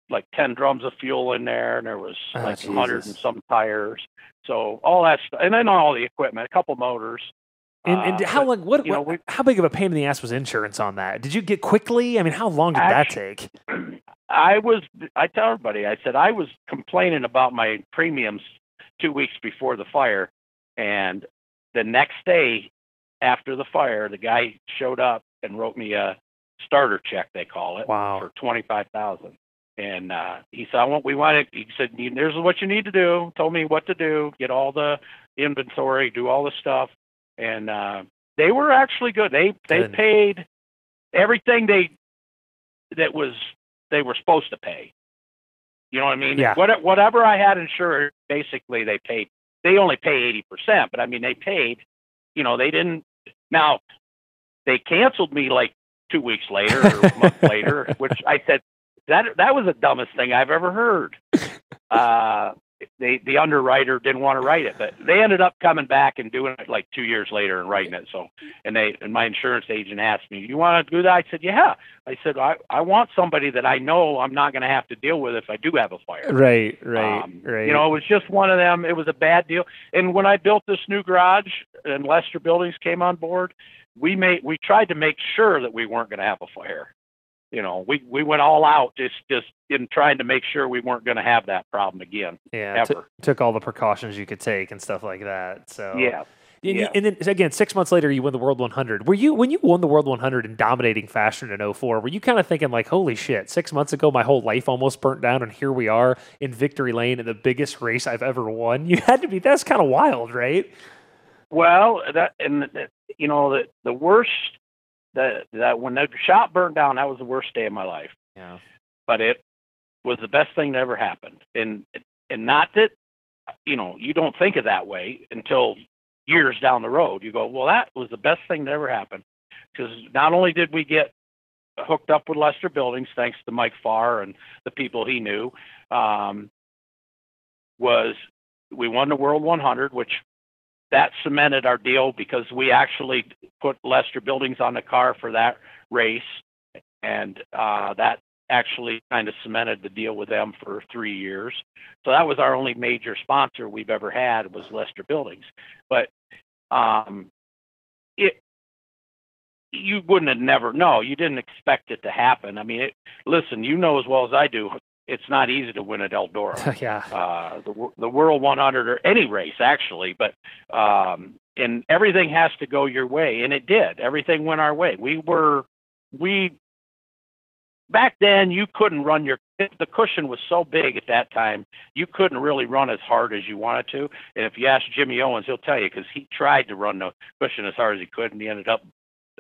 like ten drums of fuel in there, and there was Ah, like a hundred and some tires. So all that stuff, and then all the equipment, a couple motors. And, and Uh, how but, long? What? you know, we- how big of a pain in the ass was insurance on that? Did you get quickly? I mean, how long did Actu- that take? I was, I tell everybody, I said I was complaining about my premiums two weeks before the fire, and the next day after the fire, the guy showed up and wrote me a starter check, they call it, Wow. for twenty five thousand. And uh, he said, "I want, we want it." He said, "You- "Here's what you need to do." Told me what to do: get all the inventory, do all the stuff. And uh, they were actually good. They they Good. paid everything they that was they were supposed to pay. You know what I mean? Yeah. What, whatever I had insured, basically they paid. They only pay eighty percent, but I mean they paid. You know they didn't. Now they canceled me like two weeks later or a month later, which I said that that was the dumbest thing I've ever heard. Uh, they the underwriter didn't want to write it, but they ended up coming back and doing it like two years later and writing it. So, and they and my insurance agent asked me, "You want to do that?" I said, "Yeah." I said, "I I want somebody that I know I'm not going to have to deal with if I do have a fire." Right, right, Um, right. You know, it was just one of them. It was a bad deal. And when I built this new garage and Lester Buildings came on board, we made we tried to make sure that we weren't going to have a fire. You know, we we went all out just just in trying to make sure we weren't going to have that problem again yeah, t- ever. took all the precautions you could take and stuff like that. So yeah. And, Yeah. and then again, six months later, you win the World 100. Were you when you won the World 100 in dominating fashion in 04? Were you kind of thinking like, "Holy shit! Six months ago, my whole life almost burnt down, and here we are in victory lane in the biggest race I've ever won." You had to be. That's kind of wild, right? Well, that and you know the the worst that that when the shop burned down, that was the worst day of my life. Yeah. but it was the best thing that ever happened. And and not that you know you don't think of that way until years down the road. You go, well, that was the best thing that ever happened because not only did we get hooked up with Lester Buildings, thanks to Mike Farr and the people he knew, um, was we won the World 100, which that cemented our deal because we actually put Lester Buildings on the car for that race, and uh, that actually kind of cemented the deal with them for three years. So that was our only major sponsor we've ever had was Lester Buildings. But um, it you wouldn't have never no, you didn't expect it to happen. I mean, it, listen, you know as well as I do, it's not easy to win at Eldora yeah. uh, the the World 100 or any race actually, but um, and everything has to go your way, and it did. Everything went our way. We were we back then you couldn't run your the cushion was so big at that time you couldn't really run as hard as you wanted to and if you ask jimmy owens he'll tell you because he tried to run the cushion as hard as he could and he ended up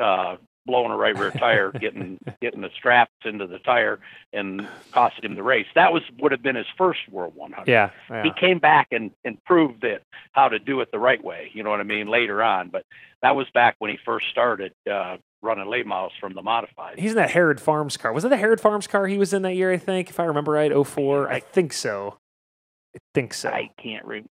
uh blowing a right rear tire getting getting the straps into the tire and cost him the race that was would have been his first world 100 Yeah. he came back and, and proved it how to do it the right way. You know what I mean? Later on, but that was back when he first started uh, running late models from the modified. He's in that Herod Farms car. Was it the Herod Farms car he was in that year? I think, if I remember right, 04? I I- think so. I think so. I can't remember.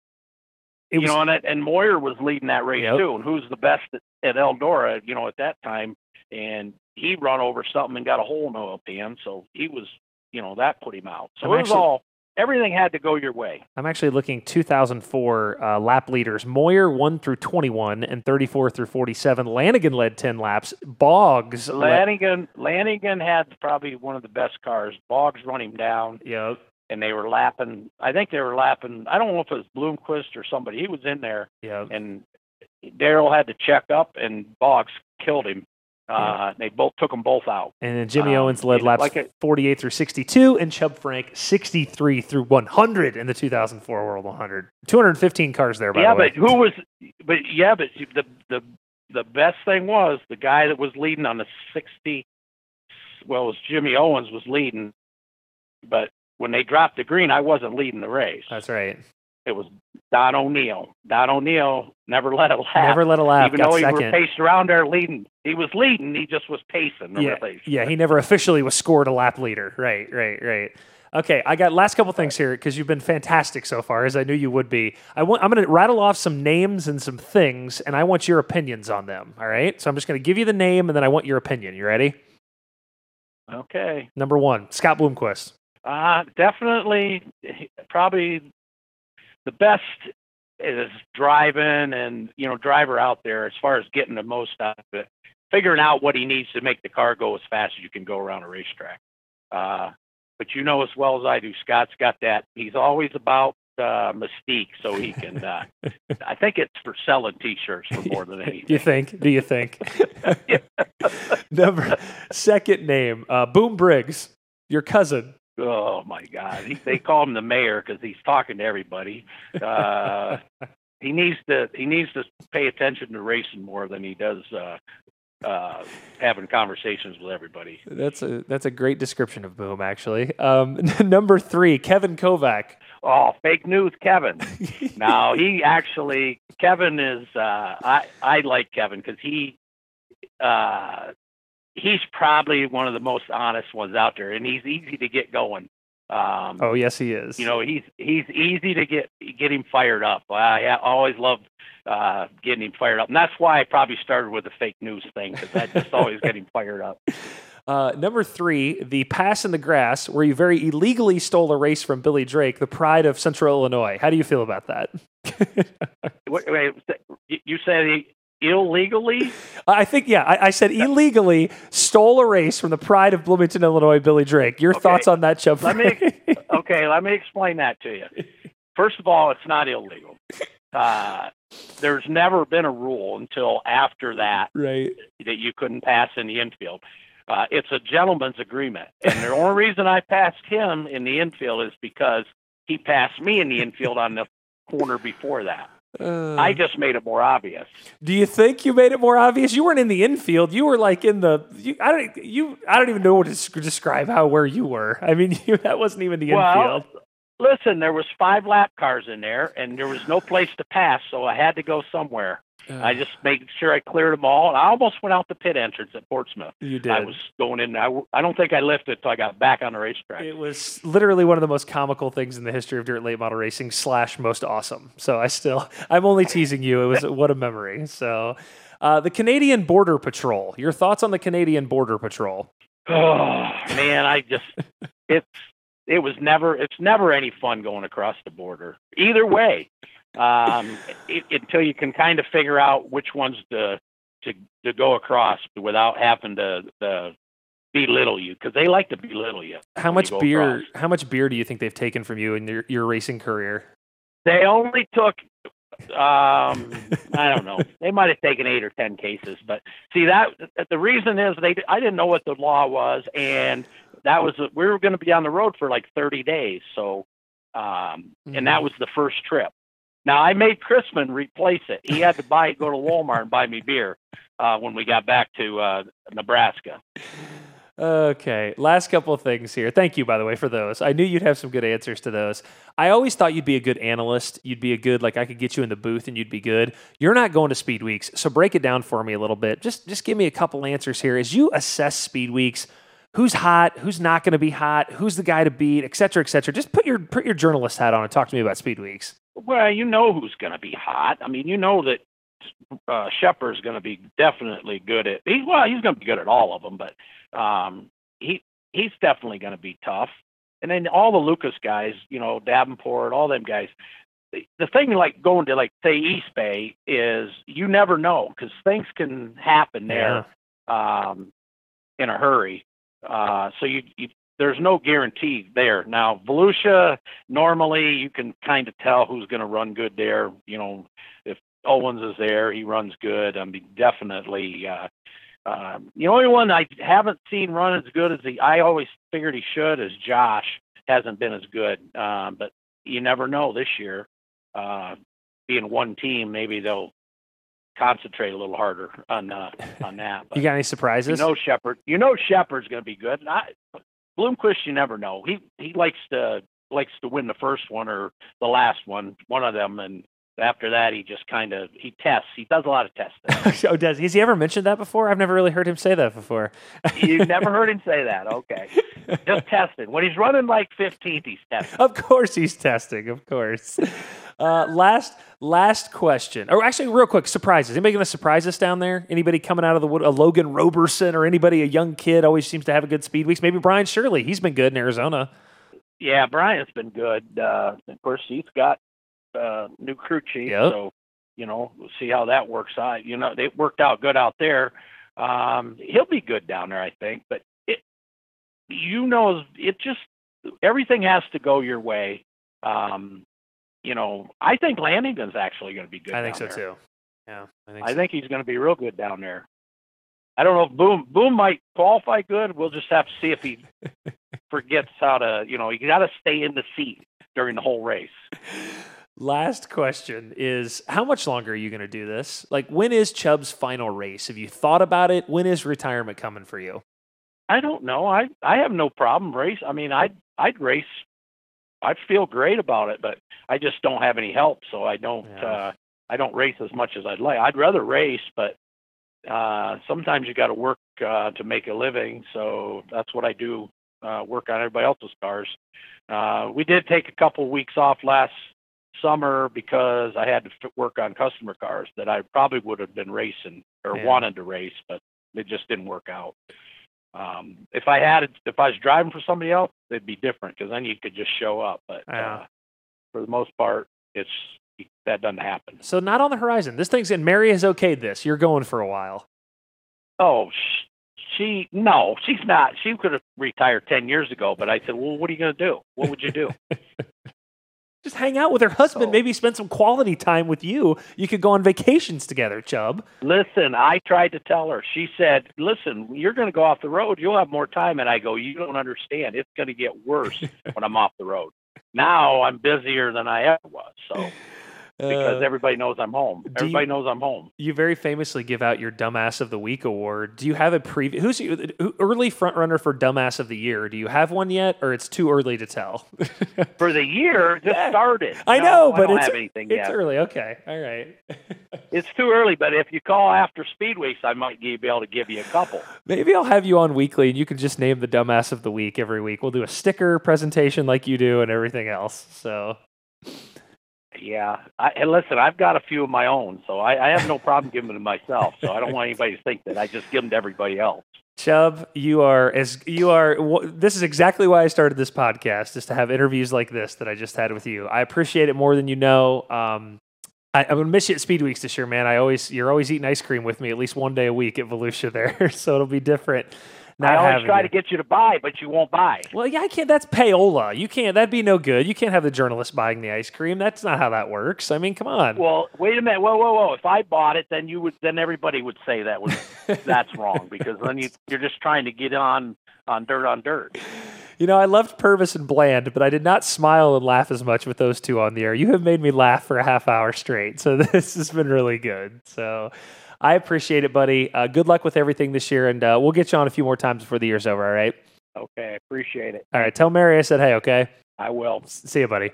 it You was, know, and, and Moyer was leading that race Yep. too. And who's the best at, at Eldora? You know, at that time, and he run over something and got a hole in the oil pan, so he was, you know, that put him out. So I'm it was actually- all everything had to go your way. I'm actually looking 2004 uh, lap leaders. Moyer 1 through 21 and 34 through 47. Lanigan led 10 laps. Boggs. led- Lanigan Lanigan had probably one of the best cars. Boggs run him down. Yep. and they were lapping. I think they were lapping. I don't know if it was Bloomquist or somebody. He was in there, Yep. and Darrell had to check up, and Boggs killed him. Uh, They both took them both out. And then Jimmy Um, Owens led laps like it- 48 through 62, and Chubb Frank 63 through 100 in the 2004 World 100. 215 cars there, by yeah, the way. Yeah, but who was? But yeah, but the the the best thing was the guy that was leading on the sixty. Well, it was Jimmy Owens was leading, but when they dropped the green, I wasn't leading the race. That's right. It was Don O'Neal. Don O'Neal never let it lap. Never let a lap. even got though he second. was paced around there leading. He was leading. He just was pacing the yeah, race. yeah, he never officially was scored a lap leader. Right, right, right. Okay, I got last couple things here because you've been fantastic so far, as I knew you would be. I want, I'm going to rattle off some names and some things, and I want your opinions on them. All right, so I'm just going to give you the name, and then I want your opinion. You ready? Okay. Number one, Scott Bloomquist. Uh, definitely, probably the best is driving and you know driver out there as far as getting the most out of it, figuring out what he needs to make the car go as fast as you can go around a racetrack. Uh, but you know as well as I do, Scott's got that. He's always about uh, mystique, so he can. Uh, I think it's for selling T-shirts for more than anything. Do you think? Do you think? Number second name, uh, Boom Briggs, your cousin. Oh my God! He, they call him the mayor because he's talking to everybody. Uh, he needs to he needs to pay attention to racing more than he does uh, uh, having conversations with everybody. That's a that's a great description of Boom, actually. Um, number three, Kevin Kovac. Oh, fake news, Kevin. no, he actually Kevin is. Uh, I I like Kevin because he uh, he's probably one of the most honest ones out there, and he's easy to get going. Um, oh yes, he is. You know, he's he's easy to get get him fired up. I always love uh, getting him fired up, and that's why I probably started with the fake news thing because I just always get him fired up. Uh, number three, the pass in the grass, where you very illegally stole a race from Billy Drake, the pride of Central Illinois. How do you feel about that? wait, wait, you said illegally? I think yeah. I, I, said illegally stole a race from the pride of Bloomington, Illinois, Billy Drake. Your okay. thoughts on that, Chubb? Let me okay. Let me explain that to you. First of all, it's not illegal. Uh, there's never been a rule until after that right. that you couldn't pass in the infield. Uh, it's a gentleman's agreement, and the only reason I passed him in the infield is because he passed me in the infield on the corner before that. Uh, I just made it more obvious. Do you think you made it more obvious? You weren't in the infield. You were like in the. You, I don't. You. I don't even know what to describe how where you were. I mean, you, that wasn't even the well, infield. Listen, there was five lap cars in there, and there was no place to pass, so I had to go somewhere. Uh, I just made sure I cleared them all. And I almost went out the pit entrance at Portsmouth. You did. I was going in. I, I don't think I lifted until I got back on the racetrack. It was literally one of the most comical things in the history of dirt late model racing. Slash most awesome. So I still, I'm only teasing you. It was what a memory. So, uh, the Canadian Border Patrol. Your thoughts on the Canadian Border Patrol? Oh man, I just it's it was never it's never any fun going across the border either way um, it, until you can kind of figure out which ones to to to go across without having to, to belittle you because they like to belittle you. How much you beer? Across. How much beer do you think they've taken from you in your, your racing career? They only took. Um, I don't know. They might have taken eight or ten cases, but see that the reason is they. I didn't know what the law was, and that was we were going to be on the road for like 30 days. So, um, mm-hmm. and that mm-hmm. was the first trip. Now I made Chrisman replace it. He had to buy go to Walmart and buy me beer uh, when we got back to uh, Nebraska. Okay, last couple of things here. Thank you, by the way, for those. I knew you'd have some good answers to those. I always thought you'd be a good analyst. You'd be a good, like I could get you in the booth and you'd be good. You're not going to Speed Weeks, so break it down for me a little bit. Just, just give me a couple answers here as you assess Speed Weeks who's hot, who's not going to be hot, who's the guy to beat, et cetera, et cetera. Just put your put your journalist hat on and talk to me about Speed Weeks. Well, you know who's going to be hot. I mean, you know that uh, Sheppard's going to be definitely good at. He, well, he's going to be good at all of them, but um, he he's definitely going to be tough. And then all the Lucas guys, you know, Davenport, all them guys. The, the thing like going to like say East Bay is you never know because things can happen there yeah. um, in a hurry. Uh, so you, you there's no guarantee there. Now, Volusia, normally you can kind of tell who's going to run good there. You know, if Owens is there, he runs good. I mean, definitely. Uh, uh, the only one I haven't seen run as good as he, I always figured he should, is Josh. Hasn't been as good, uh, but you never know this year. Uh, being one team, maybe they'll concentrate a little harder on uh, on that. But you got any surprises? You know Sheppard. You know Sheppard's going to be good. I, Bloomquist, you never know. He he likes to likes to win the first one or the last one, one of them, and after that he just kind of he tests. He does a lot of testing. oh, does has he ever mentioned that before? I've never really heard him say that before. You've never heard him say that? Okay, just testing. When he's running like 15th, he's testing. Of course, he's testing. Of course. Uh, last last question, or actually, real quick, surprises. Anybody going to surprise us down there? Anybody coming out of the wood? A Logan Roberson or anybody? A young kid always seems to have a good speed weeks. Maybe Brian Shirley. He's been good in Arizona. Yeah, Brian's been good. Uh, of course, he's got uh, new crew chief, yep. so you know we'll see how that works out. You know, they worked out good out there. Um, he'll be good down there, I think. But it, you know, it just everything has to go your way. Um, you know, I think Lanigan's actually going to be good. I think so there. too. Yeah, I think, I so. think he's going to be real good down there. I don't know if Boom Boom might qualify good. We'll just have to see if he forgets how to. You know, you got to stay in the seat during the whole race. Last question is how much longer are you going to do this? Like, when is Chubb's final race? Have you thought about it? When is retirement coming for you? I don't know. I I have no problem race. I mean, I'd I'd race. I'd feel great about it, but I just don't have any help, so I don't. Yeah. uh I don't race as much as I'd like. I'd rather race, but uh sometimes you got to work uh to make a living. So that's what I do. Uh work on everybody else's cars. Uh we did take a couple weeks off last summer because I had to f- work on customer cars that I probably would have been racing or Yeah. wanted to race, but it just didn't work out. Um, if I had, if I was driving for somebody else, it'd be different because then you could just show up. But Yeah. uh, for the most part, it's that doesn't happen. So, not on the horizon. This thing's in. Mary has okayed this. You're going for a while. Oh, she no, she's not. She could have retired ten years ago. But I said, well, what are you going to do? What would you do? Just hang out with her husband. So- Maybe spend some quality time with you. You could go on vacations together, Chubb. Listen, I tried to tell her. She said, "Listen, you're going to go off the road. You'll have more time." And I go, "You don't understand. It's going to get worse when I'm off the road. Now I'm busier than I ever was. So because Uh, everybody knows I'm home. do you- Everybody knows I'm home. you very famously give out your Dumbass of the Week award. Do you have a previous? Who's your who- early front runner for Dumbass of the Year? Do you have one yet, or it's too early to tell? For the year, just started. I No, know, but I don't it's have anything it's yet. early. Okay, all right. It's too early. But if you call after Speed Weeks, I might be able to give you a couple. Maybe I'll have you on weekly, and you can just name the Dumbass of the Week every week. We'll do a sticker presentation like you do, and everything else. So Yeah. I, and listen, I've got a few of my own, so I, I have no problem giving them to myself. So I don't want anybody to think that I just give them to everybody else. Chubb, you are as you are. This is exactly why I started this podcast, is to have interviews like this that I just had with you. I appreciate it more than you know. Um, I, I'm gonna miss you at Speed Weeks this year, man. I always you're always eating ice cream with me at least one day a week at Volusia there, so it'll be different. Not I always try you. to get you to buy, but you won't buy. Well, yeah, I can't. That's payola. You can't. That'd be no good. You can't have the journalist buying the ice cream. That's not how that works. I mean, come on. Well, wait a minute. Whoa, whoa, whoa! If I bought it, then you would. Then everybody would say that was that's wrong because then you, you're just trying to get on on dirt on dirt. You know, I loved Purvis and Bland, but I did not smile and laugh as much with those two on the air. You have made me laugh for a half hour straight, so this has been really good. So I appreciate it, buddy. Uh, good luck with everything this year, and uh, we'll get you on a few more times before the year's over. All right. Okay, I appreciate it. All right. Tell Mary I said hey. Okay. I will. S- See you, buddy.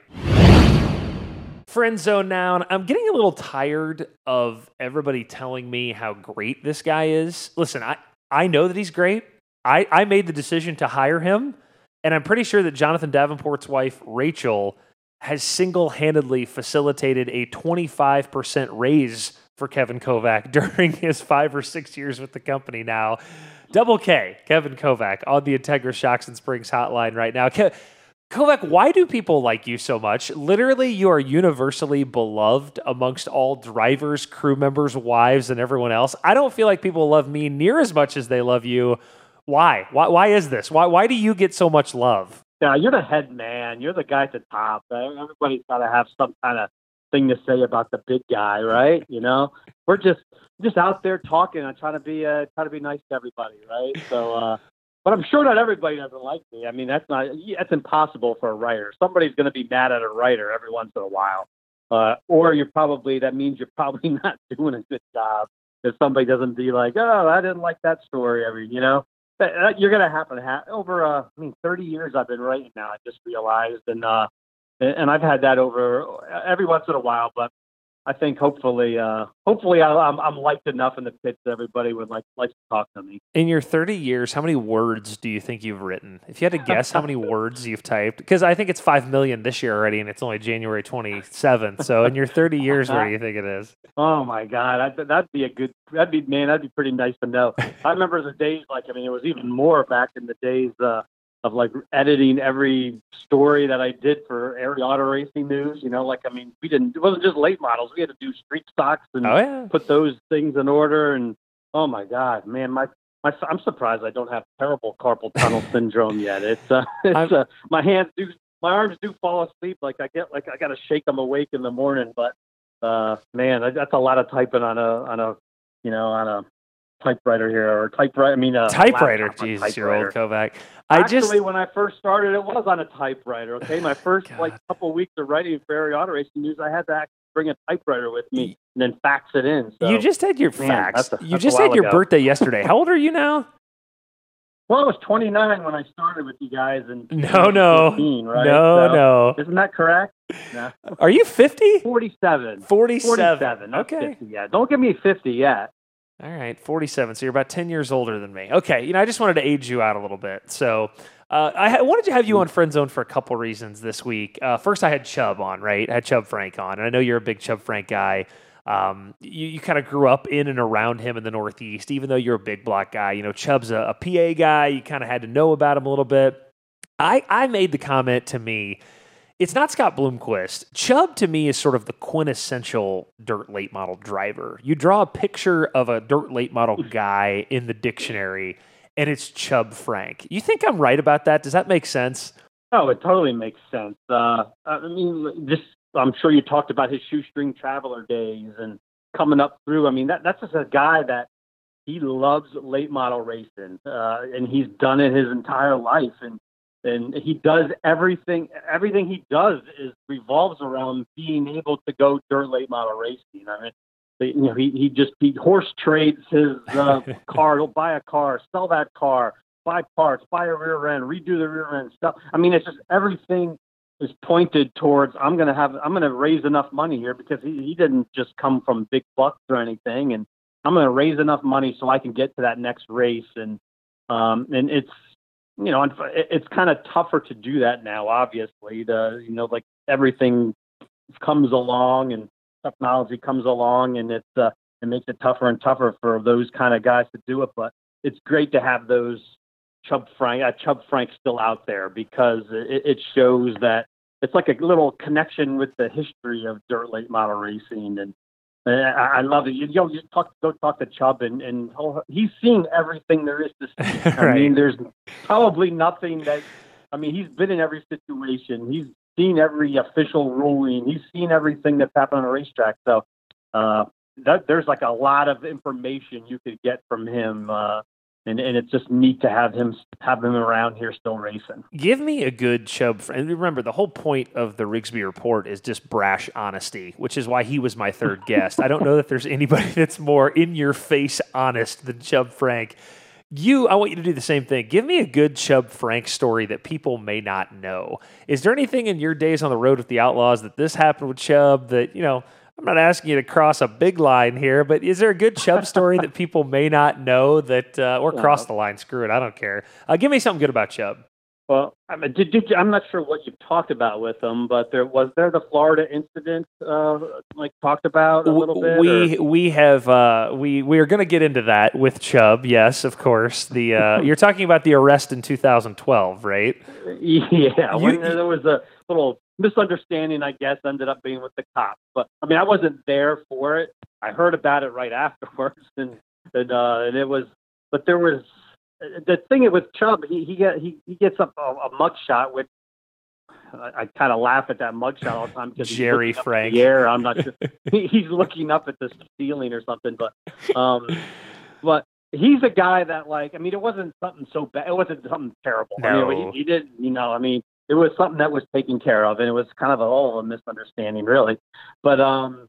Friend zone now. and I'm getting a little tired of everybody telling me how great this guy is. Listen, I, I know that he's great. I, I made the decision to hire him, and I'm pretty sure that Jonathan Davenport's wife, Rachel, has single handedly facilitated a 25% raise for Kevin Kovac during his five or six years with the company now. Double K, Kevin Kovac on the Integra Shocks and Springs hotline right now. Ke- Kovac, why do people like you so much? Literally, you are universally beloved amongst all drivers, crew members, wives, and everyone else. I don't feel like people love me near as much as they love you. Why? Why, why is this? Why, why do you get so much love? Yeah, you're the head man. You're the guy at the top. Everybody's got to have some kind of thing to say about the big guy, right? You know, we're just just out there talking and trying to be uh, trying to be nice to everybody, right? So, uh, but I'm sure not everybody doesn't like me. I mean, that's not that's impossible for a writer. Somebody's going to be mad at a writer every once in a while, uh, or you're probably that means you're probably not doing a good job. If somebody doesn't be like, oh, I didn't like that story. I mean, you know, that, you're to happen have over. Uh, I mean, 30 years I've been writing now. I just realized, and uh, and and I've had that over every once in a while. But I think hopefully, uh, hopefully I, I'm I'm liked enough in the pits that everybody would like like to talk to me. In your 30 years, how many words do you think you've written? If you had to guess how many words you've typed, because I think it's 5 million this year already, and it's only January 27th. So in your 30 years, where do you think it is? Oh my God, that, that'd be a good. That'd be man. That'd be pretty nice to know. I remember the days like I mean, it was even more back in the days uh, of like editing every story that I did for Area Auto Racing News. You know, like I mean, we didn't. It wasn't just late models. We had to do street stocks and Oh, yeah. put those things in order. And oh my God, man, my. My, I'm surprised I don't have terrible carpal tunnel syndrome yet. It's uh, it's uh, my hands do, my arms do fall asleep. Like I get, like I got to shake them awake in the morning. But uh, man, that- that's a lot of typing on a on a you know on a typewriter here or typewriter. I mean, uh, typewriter. laptop, Jesus, typewriter. you're old Kovac. I Actually, just when I first started, it was on a typewriter. Okay, my first God. like couple of weeks of writing for Auto Racing News, I had to actually bring a typewriter with me and then fax it in. So. you just had your Man, that's a- you that's a just had your ago. birthday yesterday. How old are you now? well, I was 29 when I started with you guys, and No, no. 15, right? No, So- no. Isn't that correct? No. Are you 50? 47. 47. 47. not Okay. 50 yet. Don't give me 50 yet. All right, 47. So you're about 10 years older than me. Okay, you know, I just wanted to age you out a little bit. So uh, I wanted to have you on Friend Zone for a couple reasons this week. Uh, first, I had Chubb on, right? I had Chubb Frank on, and I know you're a big Chubb Frank guy. Um, you, you kind of grew up in and around him in the Northeast, even though you're a big block guy. You know, Chubb's a, a PA guy. You kind of had to know about him a little bit. I, I made the comment to me it's not Scott Bloomquist. Chubb to me is sort of the quintessential dirt late model driver. You draw a picture of a dirt late model guy in the dictionary, and it's Chubb Frank. You think I'm right about that? Does that make sense? Oh, it totally makes sense. Uh, I mean, just I'm sure you talked about his shoestring traveler days and coming up through. I mean, that that's just a guy that he loves late model racing, uh, and he's done it his entire life, and and he does everything. Everything he does is revolves around being able to go dirt late model racing. I mean. You know, he he just he horse trades his uh, car. He'll buy a car, sell that car, buy parts, buy a rear end, redo the rear end stuff. I mean, it's just everything is pointed towards I'm gonna have I'm gonna raise enough money here because he, he didn't just come from big bucks or anything, and I'm gonna raise enough money so I can get to that next race, and um and it's you know it- it's kind of tougher to do that now. Obviously, the you know like everything comes along and technology comes along, and it's uh, it makes it tougher and tougher for those kind of guys to do it, but it's great to have those Chubb Frank, uh, Chubb Frank still out there because it, it shows that it's like a little connection with the history of dirt late model racing, and I, I love it. You, you know, you talk, go talk to Chubb, and, and he's seen everything there is to see. I mean, there's probably nothing that. I mean, he's been in every situation. He's seen every official ruling. He's seen everything that's happened on a racetrack. So uh, that, there's like a lot of information you could get from him, uh, and and it's just neat to have him have him around here still racing. Give me a good Chubb. And remember, the whole point of the Rigsby report is just brash honesty, which is why he was my third guest. I don't know that there's anybody that's more in your face honest than Chubb Frank. You, I want you to do the same thing. Give me a good Chubb Frank story that people may not know. Is there anything in your days on the road with the Outlaws that this happened with Chubb that, you know, I'm not asking you to cross a big line here, but is there a good Chubb story that people may not know that, uh, or cross the line? Screw it. I don't care. Uh, give me something good about Chubb. Well, I mean, did, did I'm not sure what you've talked about with him, but there was there the Florida incident, uh, like talked about a little bit. We or- we have uh, we we are going to get into that with Chubb. Yes, of course. The uh, you're talking about the arrest in 2012, right? Yeah, when You- there was a little misunderstanding, I guess, ended up being with the cops. But I mean, I wasn't there for it. I heard about it right afterwards, and and, uh, and it was. But there was the thing with Chubb. He he get he, he gets up a, a mug shot, which I, I kind of laugh at that mug shot all the time because Jerry looking up in Frank. air. I'm not sure he, he's looking up at the ceiling or something, but um, but he's a guy that like I mean, it wasn't something so bad. It wasn't something terrible. I No. mean, he, he did, you know. I mean, it was something that was taken care of, and it was kind of a, oh, a misunderstanding, really. But um,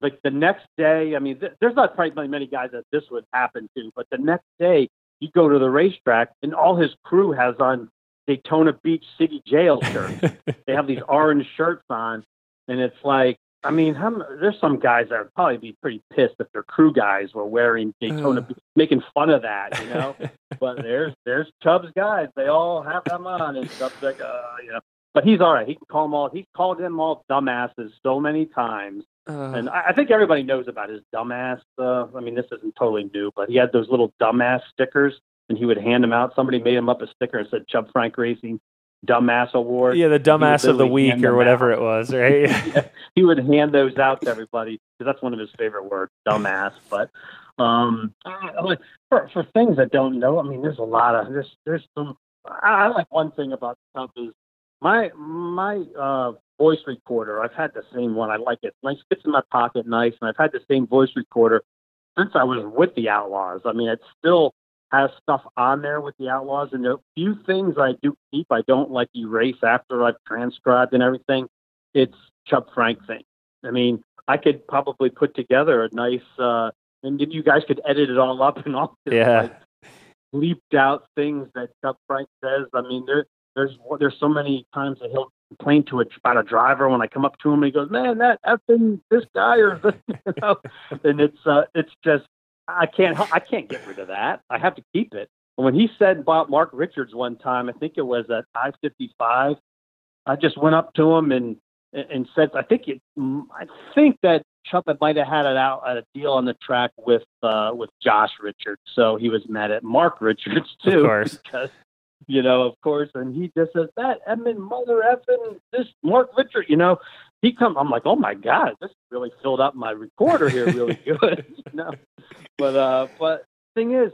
like the next day, I mean, th- there's not probably many guys that this would happen to, but the next day, you go to the racetrack, and all his crew has on Daytona Beach City Jail shirts. they have these orange shirts on, and it's like, I mean, how, m- there's some guys that would probably be pretty pissed if their crew guys were wearing Daytona. Beach, making fun of that, you know. but there's there's Chubb's guys, they all have them on, and Chubb's like, uh, you know. But he's all right. He can call them all. He's called them all dumbasses so many times, uh. and I, I think everybody knows about his dumbass. Uh, I mean, this isn't totally new, but he had those little dumbass stickers, and he would hand them out. Somebody made him up a sticker and said Chubb Frank Racing Dumbass Award. yeah, the dumbass of the week or whatever out. it was, right? Yeah, he would hand those out to everybody because that's one of his favorite words, dumbass. But um, I- for for things that don't know, I mean, there's a lot of there's there's some. I, I like one thing about stuff is my my uh, voice recorder. I've had the same one. I like it. Nice, fits in my pocket, nice, and I've had the same voice recorder since I was with the Outlaws. I mean, it's still has stuff on there with the Outlaws, and a few things I do keep. I don't like erase after I've transcribed and everything. It's Chubb Frank thing. I mean, I could probably put together a nice, uh, and you guys could edit it all up and all Yeah. like bleeped out things that Chubb Frank says. I mean, there there's there's so many times that he'll complain to a, about a driver when I come up to him and he goes, "Man, that effing this guy or this," you know, and it's uh, it's just I can't I can't get rid of that. I have to keep it. When he said about Mark Richards one time, I think it was at I fifty five. I just went up to him and and said, I think it, I think that Chuck might have had it out at a deal on the track with uh, with Josh Richards, so he was mad at Mark Richards too, Of course. because you know, of course, and he just says that Edmund mother effing this Mark Richards, you know, he come. I'm like, oh my god, this really filled up my recorder here really good, you know. But uh, but thing is,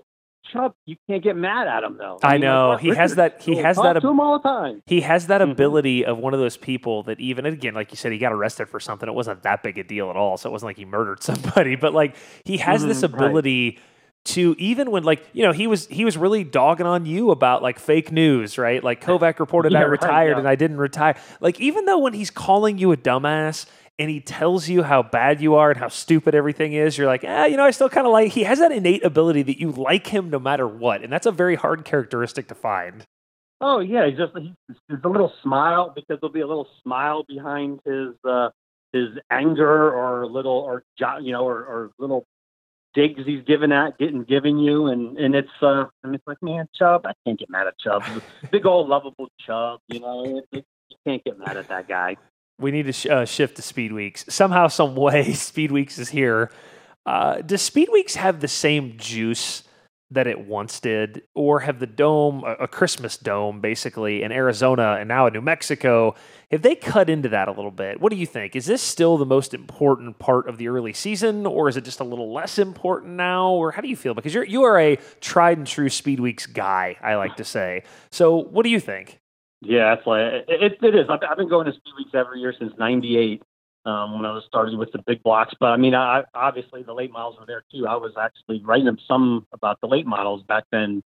Chubb, you can't get mad at him though. I mean, know. He has that- he has that ab- to him all the time. He has that Mhm. ability of one of those people that even again, like you said, he got arrested for something. It wasn't that big a deal at all, so it wasn't like he murdered somebody. But like he has this ability. right. To even when like you know he was he was really dogging on you about like fake news, right? Like Kovac reported Yeah, I right, retired yeah. and I didn't retire. Like even though when he's calling you a dumbass. And he tells you how bad you are and how stupid everything is. You're like, ah, you know, I still kind of like. He has that innate ability that you like him no matter what, and that's a very hard characteristic to find. Oh yeah, he's just he, there's a little smile because there'll be a little smile behind his uh, his anger or little or you know or, or little digs he's giving at getting giving you and and it's uh and it's like man Chubb I can't get mad at Chubb big old lovable Chubb you know it, it, you can't get mad at that guy we need to sh- uh, shift to Speed Weeks. Somehow, some way, Speed Weeks is here. Uh, does Speed Weeks have the same juice that it once did, or have the dome, a, Christmas dome, basically in Arizona and now in New Mexico, have they cut into that a little bit? What do you think? Is this still the most important part of the early season, or is it just a little less important now? Or how do you feel? Because you're you are a tried and true Speed Weeks guy, I like to say. So, what do you think? Yeah, it's like it, it, it is. I've, I've been going to Speed Weeks every year since '98 um, when I was starting with the big blocks. But I mean, I obviously the late models were there too. I was actually writing them some about the late models back then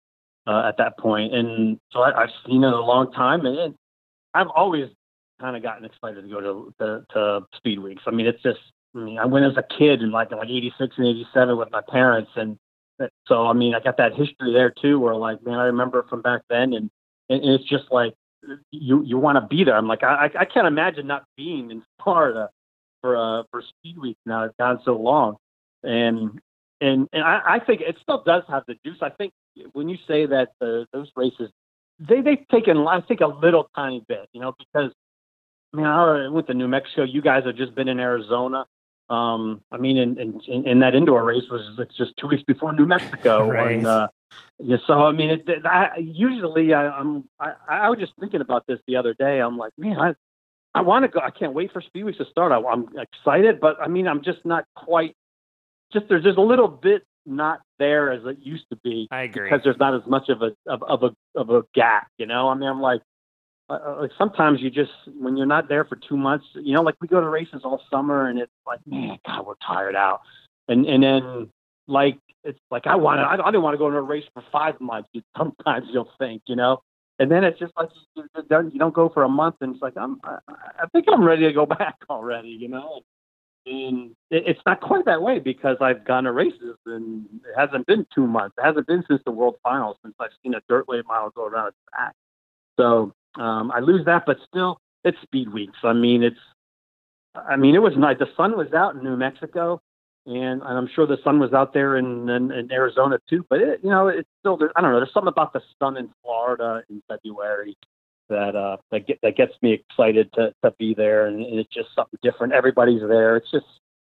uh, at that point, and so I, I've seen it a long time, and it, I've always kind of gotten excited to go to, to to Speed Weeks. I mean, it's just I mean, I went as a kid in like like '86 and '87 with my parents, and so I mean, I got that history there too, where like man, I remember from back then, and, and it's just like you you want to be there. I'm like I I can't imagine not being in Florida for uh for Speed Week now. It's gone so long, and and and I, I think it still does have the juice. I think when you say that the, those races they they've taken I think a little tiny bit, you know, because I mean I went to New Mexico. You guys have just been in Arizona. Um, I mean, in, in, in that indoor race was just two weeks before New Mexico, Right. and uh, yeah, so I mean, it, it- I, usually I, I'm I, I was just thinking about this the other day. I'm like, man, I I want to go. I can't wait for Speed Weeks to start. I, I'm excited, but I mean, I'm just not quite. Just there's just a little bit not there as it used to be I agree. because there's not as much of a of, of a of a gap. You know, I mean, I'm like. Uh, uh, like sometimes you just when you're not there for two months, you know, like we go to races all summer, and it's like, man, God, we're tired out, and and then like it's like I want to, I, I didn't want to go to a race for five months. You, sometimes you'll think, you know, and then it's just like you, don't you don't go for a month, and it's like I'm I, I think I'm ready to go back already, you know. And it, it's not quite that way because I've gone to races and it hasn't been two months. It hasn't been since the World Finals since I've seen a dirt late model go around its back. So um, I lose that, but still, it's Speed Weeks. I mean, it's I mean, it was nice. The sun was out in New Mexico, and, and I'm sure the sun was out there in, in, in Arizona too. But it, you know, it's still there, I don't know. There's something about the sun in Florida in February that uh, that get, that gets me excited to to be there, and, and it's just something different. Everybody's there. It's just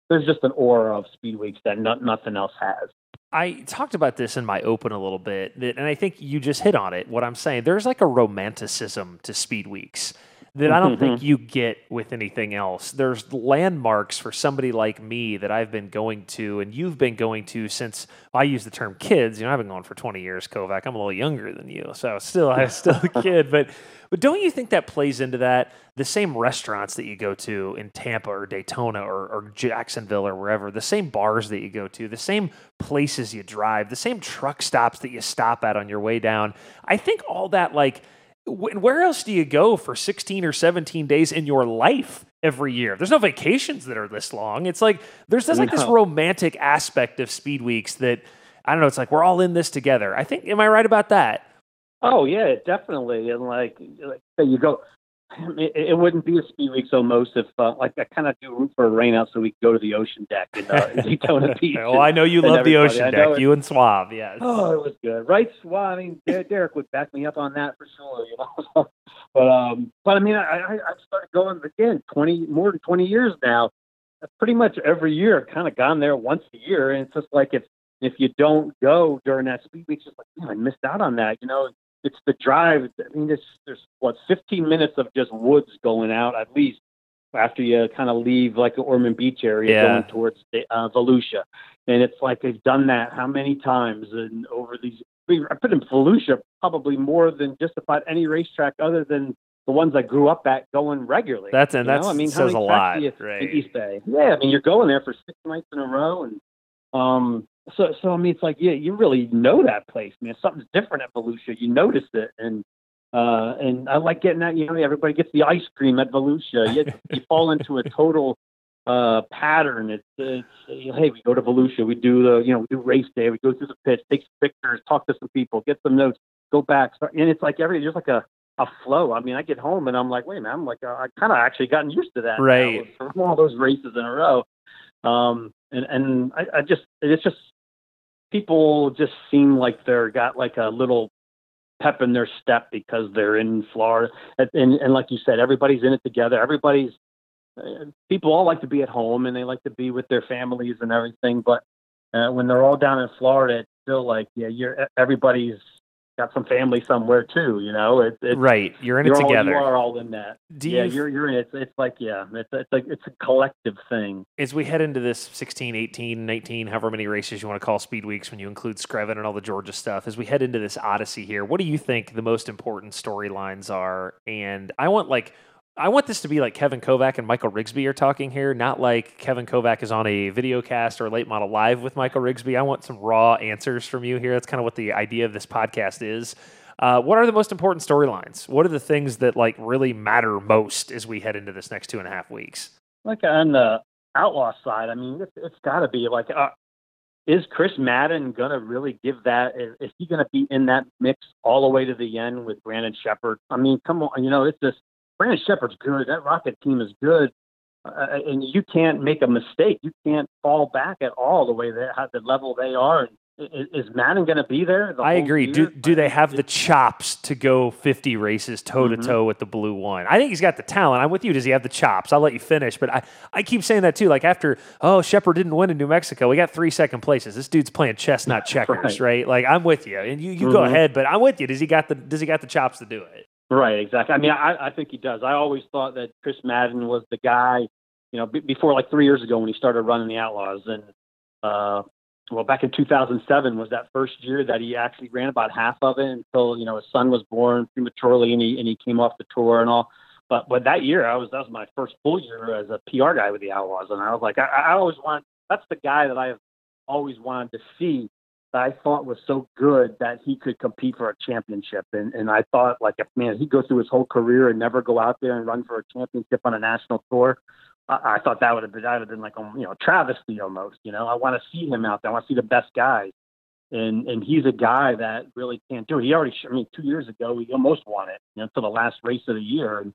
there's just an aura of Speed Weeks that no, nothing else has. I talked about this in my open a little bit, and I think you just hit on it. What I'm saying, there's like a romanticism to speed weeks that I don't think mm-hmm. you get with anything else. There's landmarks for somebody like me that I've been going to, and you've been going to since I use the term kids. You know, I've been going for 20 years, Kovac. I'm a little younger than you, so still, I'm still a kid. But, but don't you think that plays into that? The same restaurants that you go to in Tampa or Daytona or, or Jacksonville or wherever, the same bars that you go to, the same places you drive, the same truck stops that you stop at on your way down. I think all that like where else do you go for 16 or 17 days in your life every year? There's no vacations that are this long. It's like there's just like no. this romantic aspect of speed weeks that I don't know. It's like we're all in this together. I think. Am I right about that? Oh yeah, definitely. And like, like you go, it, it, wouldn't be a speed week so most if uh, like I kind of do root for a rain out so we could go to the ocean deck in, uh, Daytona Beach. well, I know you love the ocean deck. You and Suave, yes. Oh, it was good, right? Suave. I mean, Derek would back me up on that for sure. You know, but um, but I mean, I I, I started going again twenty more than twenty years now. Pretty much every year, kind of gone there once a year, and it's just like if if you don't go during that speed week, it's just like man, I missed out on that. You know, it's the drive. I mean, there's there's what 15 minutes of just woods going out at least after you kind of leave like the Ormond Beach area yeah. going towards the, uh, Volusia, and it's like they've done that how many times and over these. I put in Volusia probably more than just about any racetrack other than the ones I grew up at going regularly. That's and that's I mean, says a lot, right? In East Bay, yeah. I mean, you're going there for six nights in a row, and um, so, so I mean, it's like, yeah, you really know that place, man. Something's different at Volusia. You notice it, and uh, and I like getting that. You know, everybody gets the ice cream at Volusia. You, you fall into a total uh, pattern. It's, it's you know, hey, we go to Volusia, we do the, you know, we do race day, we go through the pits, take some pictures, talk to some people, get some notes, go back, start, and it's like every just like a a flow. I mean, I get home and I'm like, wait, man, I'm like, uh, I kind of actually gotten used to that, right? From all those races in a row. Um, and and I, I just it's just people just seem like they're got like a little pep in their step because they're in Florida. And, and, like you said, everybody's in it together. Everybody's uh, people all like to be at home and they like to be with their families and everything. But uh, when they're all down in Florida, it's still like yeah, you're everybody's got some family somewhere too. You know, it, it's right. You're in it you're together. All, you are all in that. Do yeah, you, are you're in it. It's, it's, like yeah, it's it's like it's a collective thing. As we head into this 16, 18, 19, however many races you want to call speed weeks when you include Screven and all the Georgia stuff, as we head into this odyssey here, what do you think the most important storylines are? And I want like I want this to be like Kevin Kovac and Michael Rigsby are talking here, not like Kevin Kovac is on a video cast or late model live with Michael Rigsby. I want some raw answers from you here. That's kind of what the idea of this podcast is. Uh, what are the most important storylines? What are the things that like really matter most as we head into this next two and a half weeks? Like on the outlaw side, I mean, it's, it's got to be like, uh, is Chris Madden gonna really give that? Is, is he gonna be in that mix all the way to the end with Brandon Sheppard? I mean, come on, you know, it's just Brandon Sheppard's good. That Rocket team is good. Uh, and you can't make a mistake. You can't fall back at all the way they at the level they are. Is, is Madden going to be there? The I agree. Year? Do do they have the chops to go 50 races toe to toe with the blue one? I think he's got the talent. I'm with you. Does he have the chops? I'll let you finish. But I, I keep saying that too. Like after, oh, Sheppard didn't win in New Mexico. We got three second places. This dude's playing chess, not checkers, right. right? Like I'm with you. And you, you mm-hmm. go ahead, but I'm with you. Does he got the does he got the chops to do it? Right, exactly. I mean, I, I think he does. I always thought that Chris Madden was the guy, you know, b- before like three years ago when he started running the Outlaws, and uh, well, back in 2007 was that first year that he actually ran about half of it until you know his son was born prematurely and he and he came off the tour and all. But but that year I was that was my first full year as a PR guy with the Outlaws, and I was like I, I always want that's the guy that I have always wanted to see I thought was so good that he could compete for a championship. And and I thought like if man he'd go through his whole career and never go out there and run for a championship on a national tour. I, I thought that would have been that would have been like you know travesty almost. You know I want to see him out there. I want to see the best guys. And and he's a guy that really can't do it. He already I mean two years ago he almost won it you know until the last race of the year. And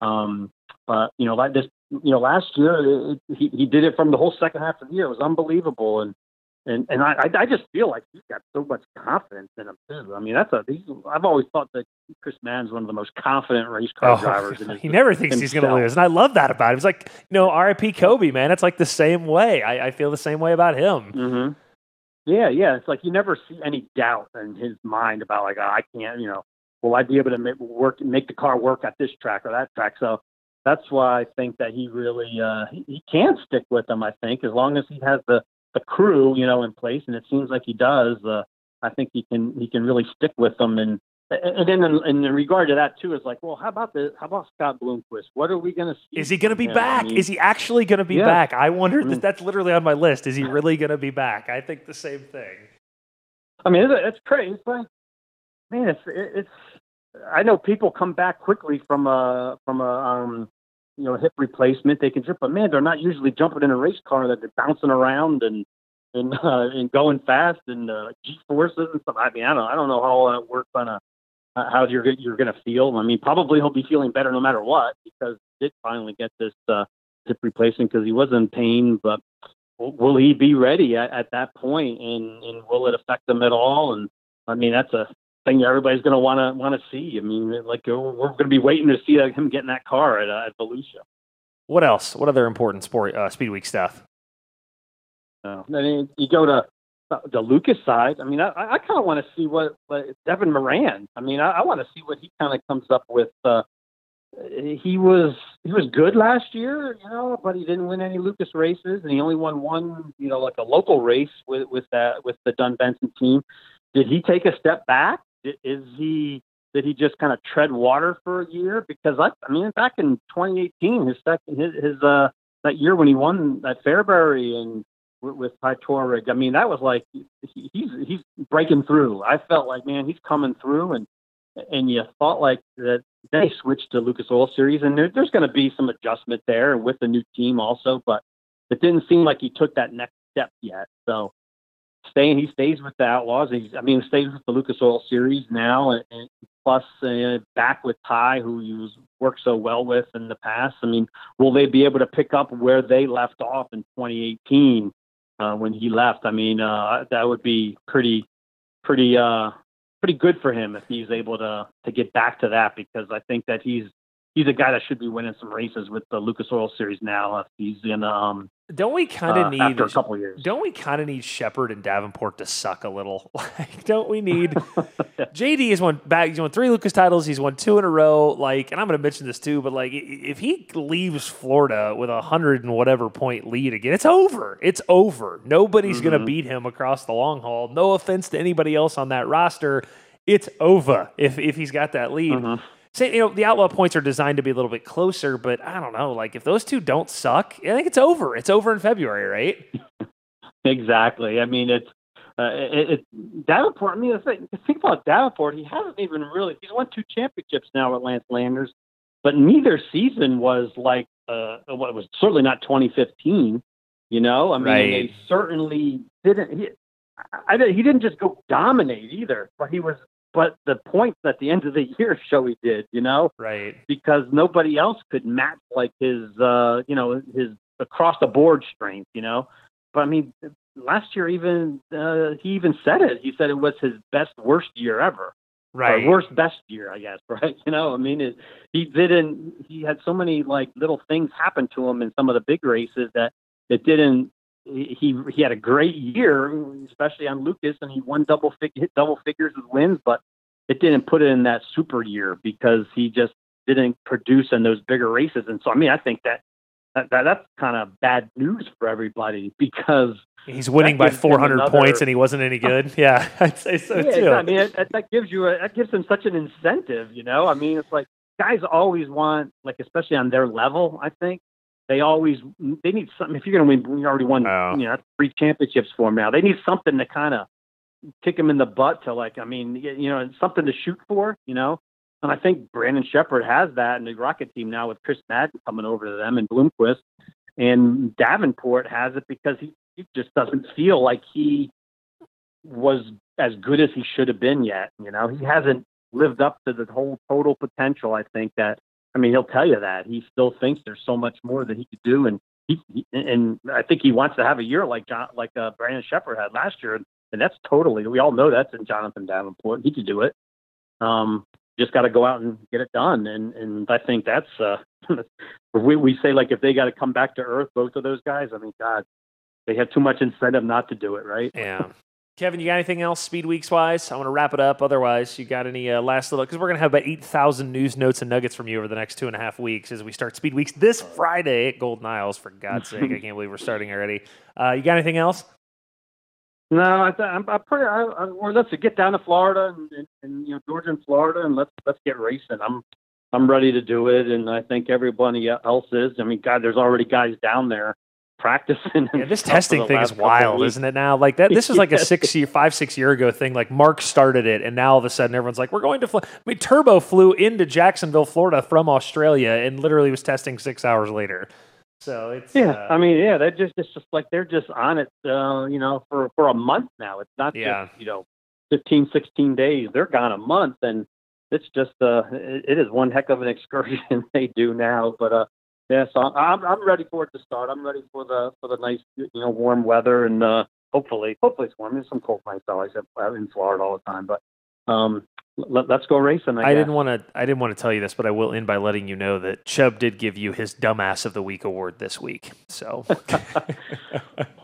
um but you know like this you know last year it, he he did it from the whole second half of the year. It was unbelievable and and and I I just feel like he's got so much confidence in him too. I mean, that's a he's, I've always thought that Chris Madden's one of the most confident race car oh, drivers. In his, he never thinks himself. he's going to lose, and I love that about him. It's like you know, R.I.P. Kobe, man. It's like the same way. I, I feel the same way about him. Mm-hmm. Yeah, yeah. It's like you never see any doubt in his mind about like oh, I can't, you know. will I be able to make work make the car work at this track or that track? So that's why I think that he really uh, he, he can stick with them. I think as long as he has the the crew, you know, in place, and it seems like he does. Uh, I think he can he can really stick with them. And and then in, in regard to that too, is like, well, how about the how about Scott Bloomquist? What are we going to see? Is he going to be him? back? I mean, Is he actually going to be Yeah. back? I wonder. I mean- that's literally on my list. Is he really going to be back? I think the same thing. I mean, it's, it's crazy. It's like, man, it's it's. I know people come back quickly from a from a um, you know hip replacement. They can jump, but man, they're not usually jumping in a race car that they're bouncing around and and uh, and going fast and uh, G forces and stuff. I mean, I don't I don't know how all that works on a uh, how you're you're going to feel. I mean, probably he'll be feeling better no matter what because he did finally get this uh, hip replacement because he was in pain, but will he be ready at, at that point and, and will it affect him at all and i mean that's a thing everybody's going to want to want to see i mean like uh, we're going to be waiting to see uh, him get in that car at, uh, at volusia What else? What other important sport uh, speed week stuff? I mean, you go to uh, the lucas side i mean i, I kind of want to see what, what devin moran i mean i, I want to see what he kind of comes up with uh he was he was good last year, you know, but he didn't win any Lucas races, and he only won one, you know, like a local race with with that with the Dunn Benson team. Did he take a step back? Is he did he just kind of tread water for a year? Because I, I mean, back in 2018, his second his, his uh that year when he won that Fairbury and with, with Torrig, I mean, that was like he, he's he's breaking through. I felt like man, he's coming through, and and you thought like that they switched to Lucas Oil Series, and there, there's going to be some adjustment there with the new team also, but it didn't seem like he took that next step yet. So staying, he stays with the Outlaws. He's, I mean, stays with the Lucas Oil Series now, and, and plus uh, back with Ty, who he's worked so well with in the past. I mean, will they be able to pick up where they left off in 2018 uh, when he left? I mean, uh, that would be pretty, pretty. Uh, pretty good for him if he's able to to get back to that because I think that he's he's a guy that should be winning some races with the Lucas Oil Series now if he's in um Don't we kind of uh, need after a couple years. Don't we kind of need Sheppard and Davenport to suck a little? Like, don't we need JD has won back? He's won three Lucas titles. He's won two in a row. Like, and I'm going to mention this too, but like, if he leaves Florida with a hundred and whatever point lead again, it's over. It's over. Nobody's going to beat him across the long haul. No offense to anybody else on that roster. It's over if if he's got that lead. Mhm. Say, you know, the outlaw points are designed to be a little bit closer, but I don't know. Like, if those two don't suck, I think it's over. It's over in February, right? Exactly. I mean, it's uh, it, it Davenport. I mean, the thing, the thing about Davenport, he hasn't even really. He's won two championships now with Lance Landers, but neither season was like uh, well, it was certainly not 2015. You know, I mean, Right. they certainly didn't. He, I, I, he didn't just go dominate either, but he was. But the points at the end of the year show he did. You know, Right. because nobody else could match like his uh you know his across the board strength you know but i mean last year even uh he even said it he said it was his best worst year ever Right. or worst best year i guess right you know i mean it, he didn't he had so many like little things happen to him in some of the big races that it didn't he he had a great year especially on lucas and he won double fig- hit double figures with wins but it didn't put it in that super year because he just didn't produce in those bigger races. And so, I mean, I think that, that, that that's kind of bad news for everybody because He's winning by 400 another- points and he wasn't any good. yeah, I'd say so yeah, too. I mean, it, that- that gives you a, that gives him such an incentive, you know. I mean, it's like guys always want, like, especially on their level. I think they always they need something. If you're going to win, you already won, Oh. you know, three championships for them now. They need something to kind of kick them in the butt to, like, I mean, you know, something to shoot for, you know. And I think Brandon Sheppard has that in the Rocket team now with Chris Madden coming over to them and Bloomquist. And Davenport has it because he, he just doesn't feel like he was as good as he should have been yet. You know, he hasn't lived up to the whole total potential. I think that. I mean, he'll tell you that he still thinks there's so much more that he could do, and he, he and I think he wants to have a year like John, like uh, Brandon Sheppard had last year, and that's totally. We all know that's in Jonathan Davenport. He could do it. Um, just got to go out and get it done, and and I think that's. Uh, we we say like if they got to come back to earth, both of those guys. I mean, God, they have too much incentive not to do it, right? Yeah. Kevin, you got anything else speed weeks wise? I want to wrap it up. Otherwise, you got any uh, last little? Because we're gonna have about eight thousand news notes and nuggets from you over the next two and a half weeks as we start speed weeks this Friday at Golden Isles. For God's sake, I can't believe we're starting already. Uh, you got anything else? No, I th- I'm, I'm pretty. I, I, or let's get down to Florida and, and, and you know Georgia and Florida, and let's let's get racing. I'm I'm ready to do it, and I think everybody else is. I mean, God, there's already guys down there practicing. Yeah, this testing thing is wild, isn't it? Now, like that, this is like a six year, five, six year ago thing. Like Mark started it, and now all of a sudden everyone's like, "We're going to." Fly. I mean, Turbo flew into Jacksonville, Florida, from Australia, and literally was testing six hours later. So it's yeah. Uh, I mean, yeah, they're just it's just like they're just on it, uh, you know, for for a month now. It's not Yeah. just you know 15, 16 days. They're gone a month, and it's just uh, it, it is one heck of an excursion they do now. But uh, yeah, so I'm I'm ready for it to start. I'm ready for the for the nice you know warm weather and uh, hopefully hopefully it's warm. There's some cold nights said in Florida all the time, but um, let, us go racing. I, I didn't want to. I didn't want to tell you this, but I will end by letting you know that Chubb did give you his Dumbass of the Week award this week. So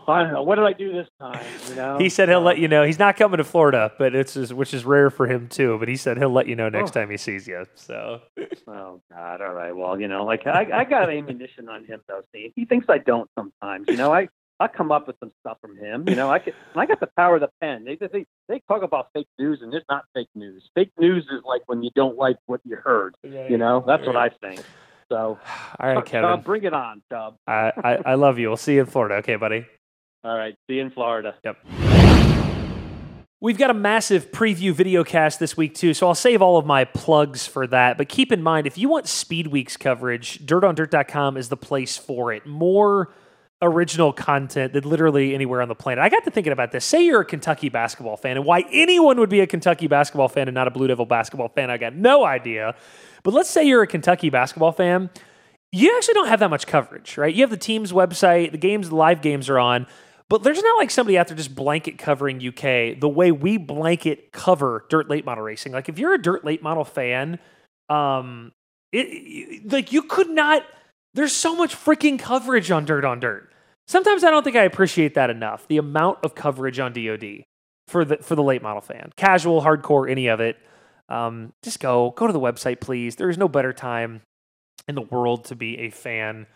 I don't know. What did I do this time? You know, he said he'll Um, let you know. He's not coming to Florida, but it's just, which is rare for him too. But he said he'll let you know next Oh. time he sees you. So Oh God! All right. Well, you know, like I, I got ammunition on him though. See, He thinks I don't sometimes. You know, I I come up with some stuff from him. You know, I can. I got the power of the pen. They they they talk about fake news, and it's not fake news. Fake news is like when you don't like what you heard. You know, that's what I think. So, all right, Kevin. uh, bring it on, Dub. I, I I love you. We'll see you in Florida. Okay, buddy. All right. See you in Florida. Yep. We've got a massive preview video cast this week, too, so I'll save all of my plugs for that. But keep in mind, if you want Speed Weeks coverage, dirtondirt.com is the place for it. More original content than literally anywhere on the planet. I got to thinking about this. Say you're a Kentucky basketball fan, and why anyone would be a Kentucky basketball fan and not a Blue Devil basketball fan, I got no idea. But let's say you're a Kentucky basketball fan. You actually don't have that much coverage, right? You have the team's website, the games, the live games are on. But there's not like somebody out there just blanket covering UK the way we blanket cover dirt late model racing. Like if you're a dirt late model fan, um, it, it- like you could not. There's so much freaking coverage on dirt on dirt. Sometimes I don't think I appreciate that enough. The amount of coverage on DoD for the for the late model fan, casual, hardcore, any of it. Um, just go go to the website, please. There is no better time in the world to be a fan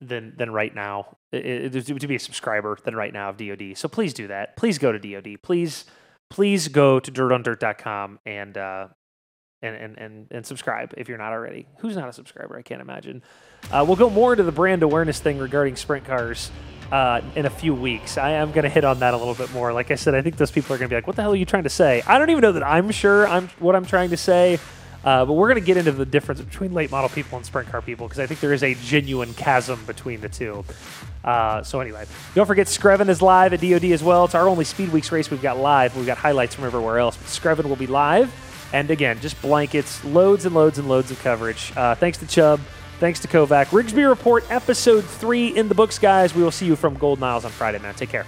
than than right now. It, it, to be a subscriber than right now of DoD. So please do that. Please go to DoD. Please please go to dirtondirt.com and uh, and, and and and subscribe if you're not already. Who's not a subscriber? I can't imagine. Uh, we'll go more into the brand awareness thing regarding sprint cars uh, in a few weeks. I am going to hit on that a little bit more. Like I said, I think those people are going to be like, "What the hell are you trying to say?" I don't even know that I'm sure I'm what I'm trying to say. Uh, but we're going to get into the difference between late model people and sprint car people because I think there is a genuine chasm between the two. Uh, so anyway, don't forget Screven is live at DoD as well. It's our only Speed Weeks race we've got live. We've got highlights from everywhere else, but Screven will be live. And again, just blankets, loads and loads and loads of coverage. Uh, thanks to Chubb. Thanks to Kovac. Rigsby Report, episode three in the books, guys. We will see you from Golden Isles on Friday, man. Take care.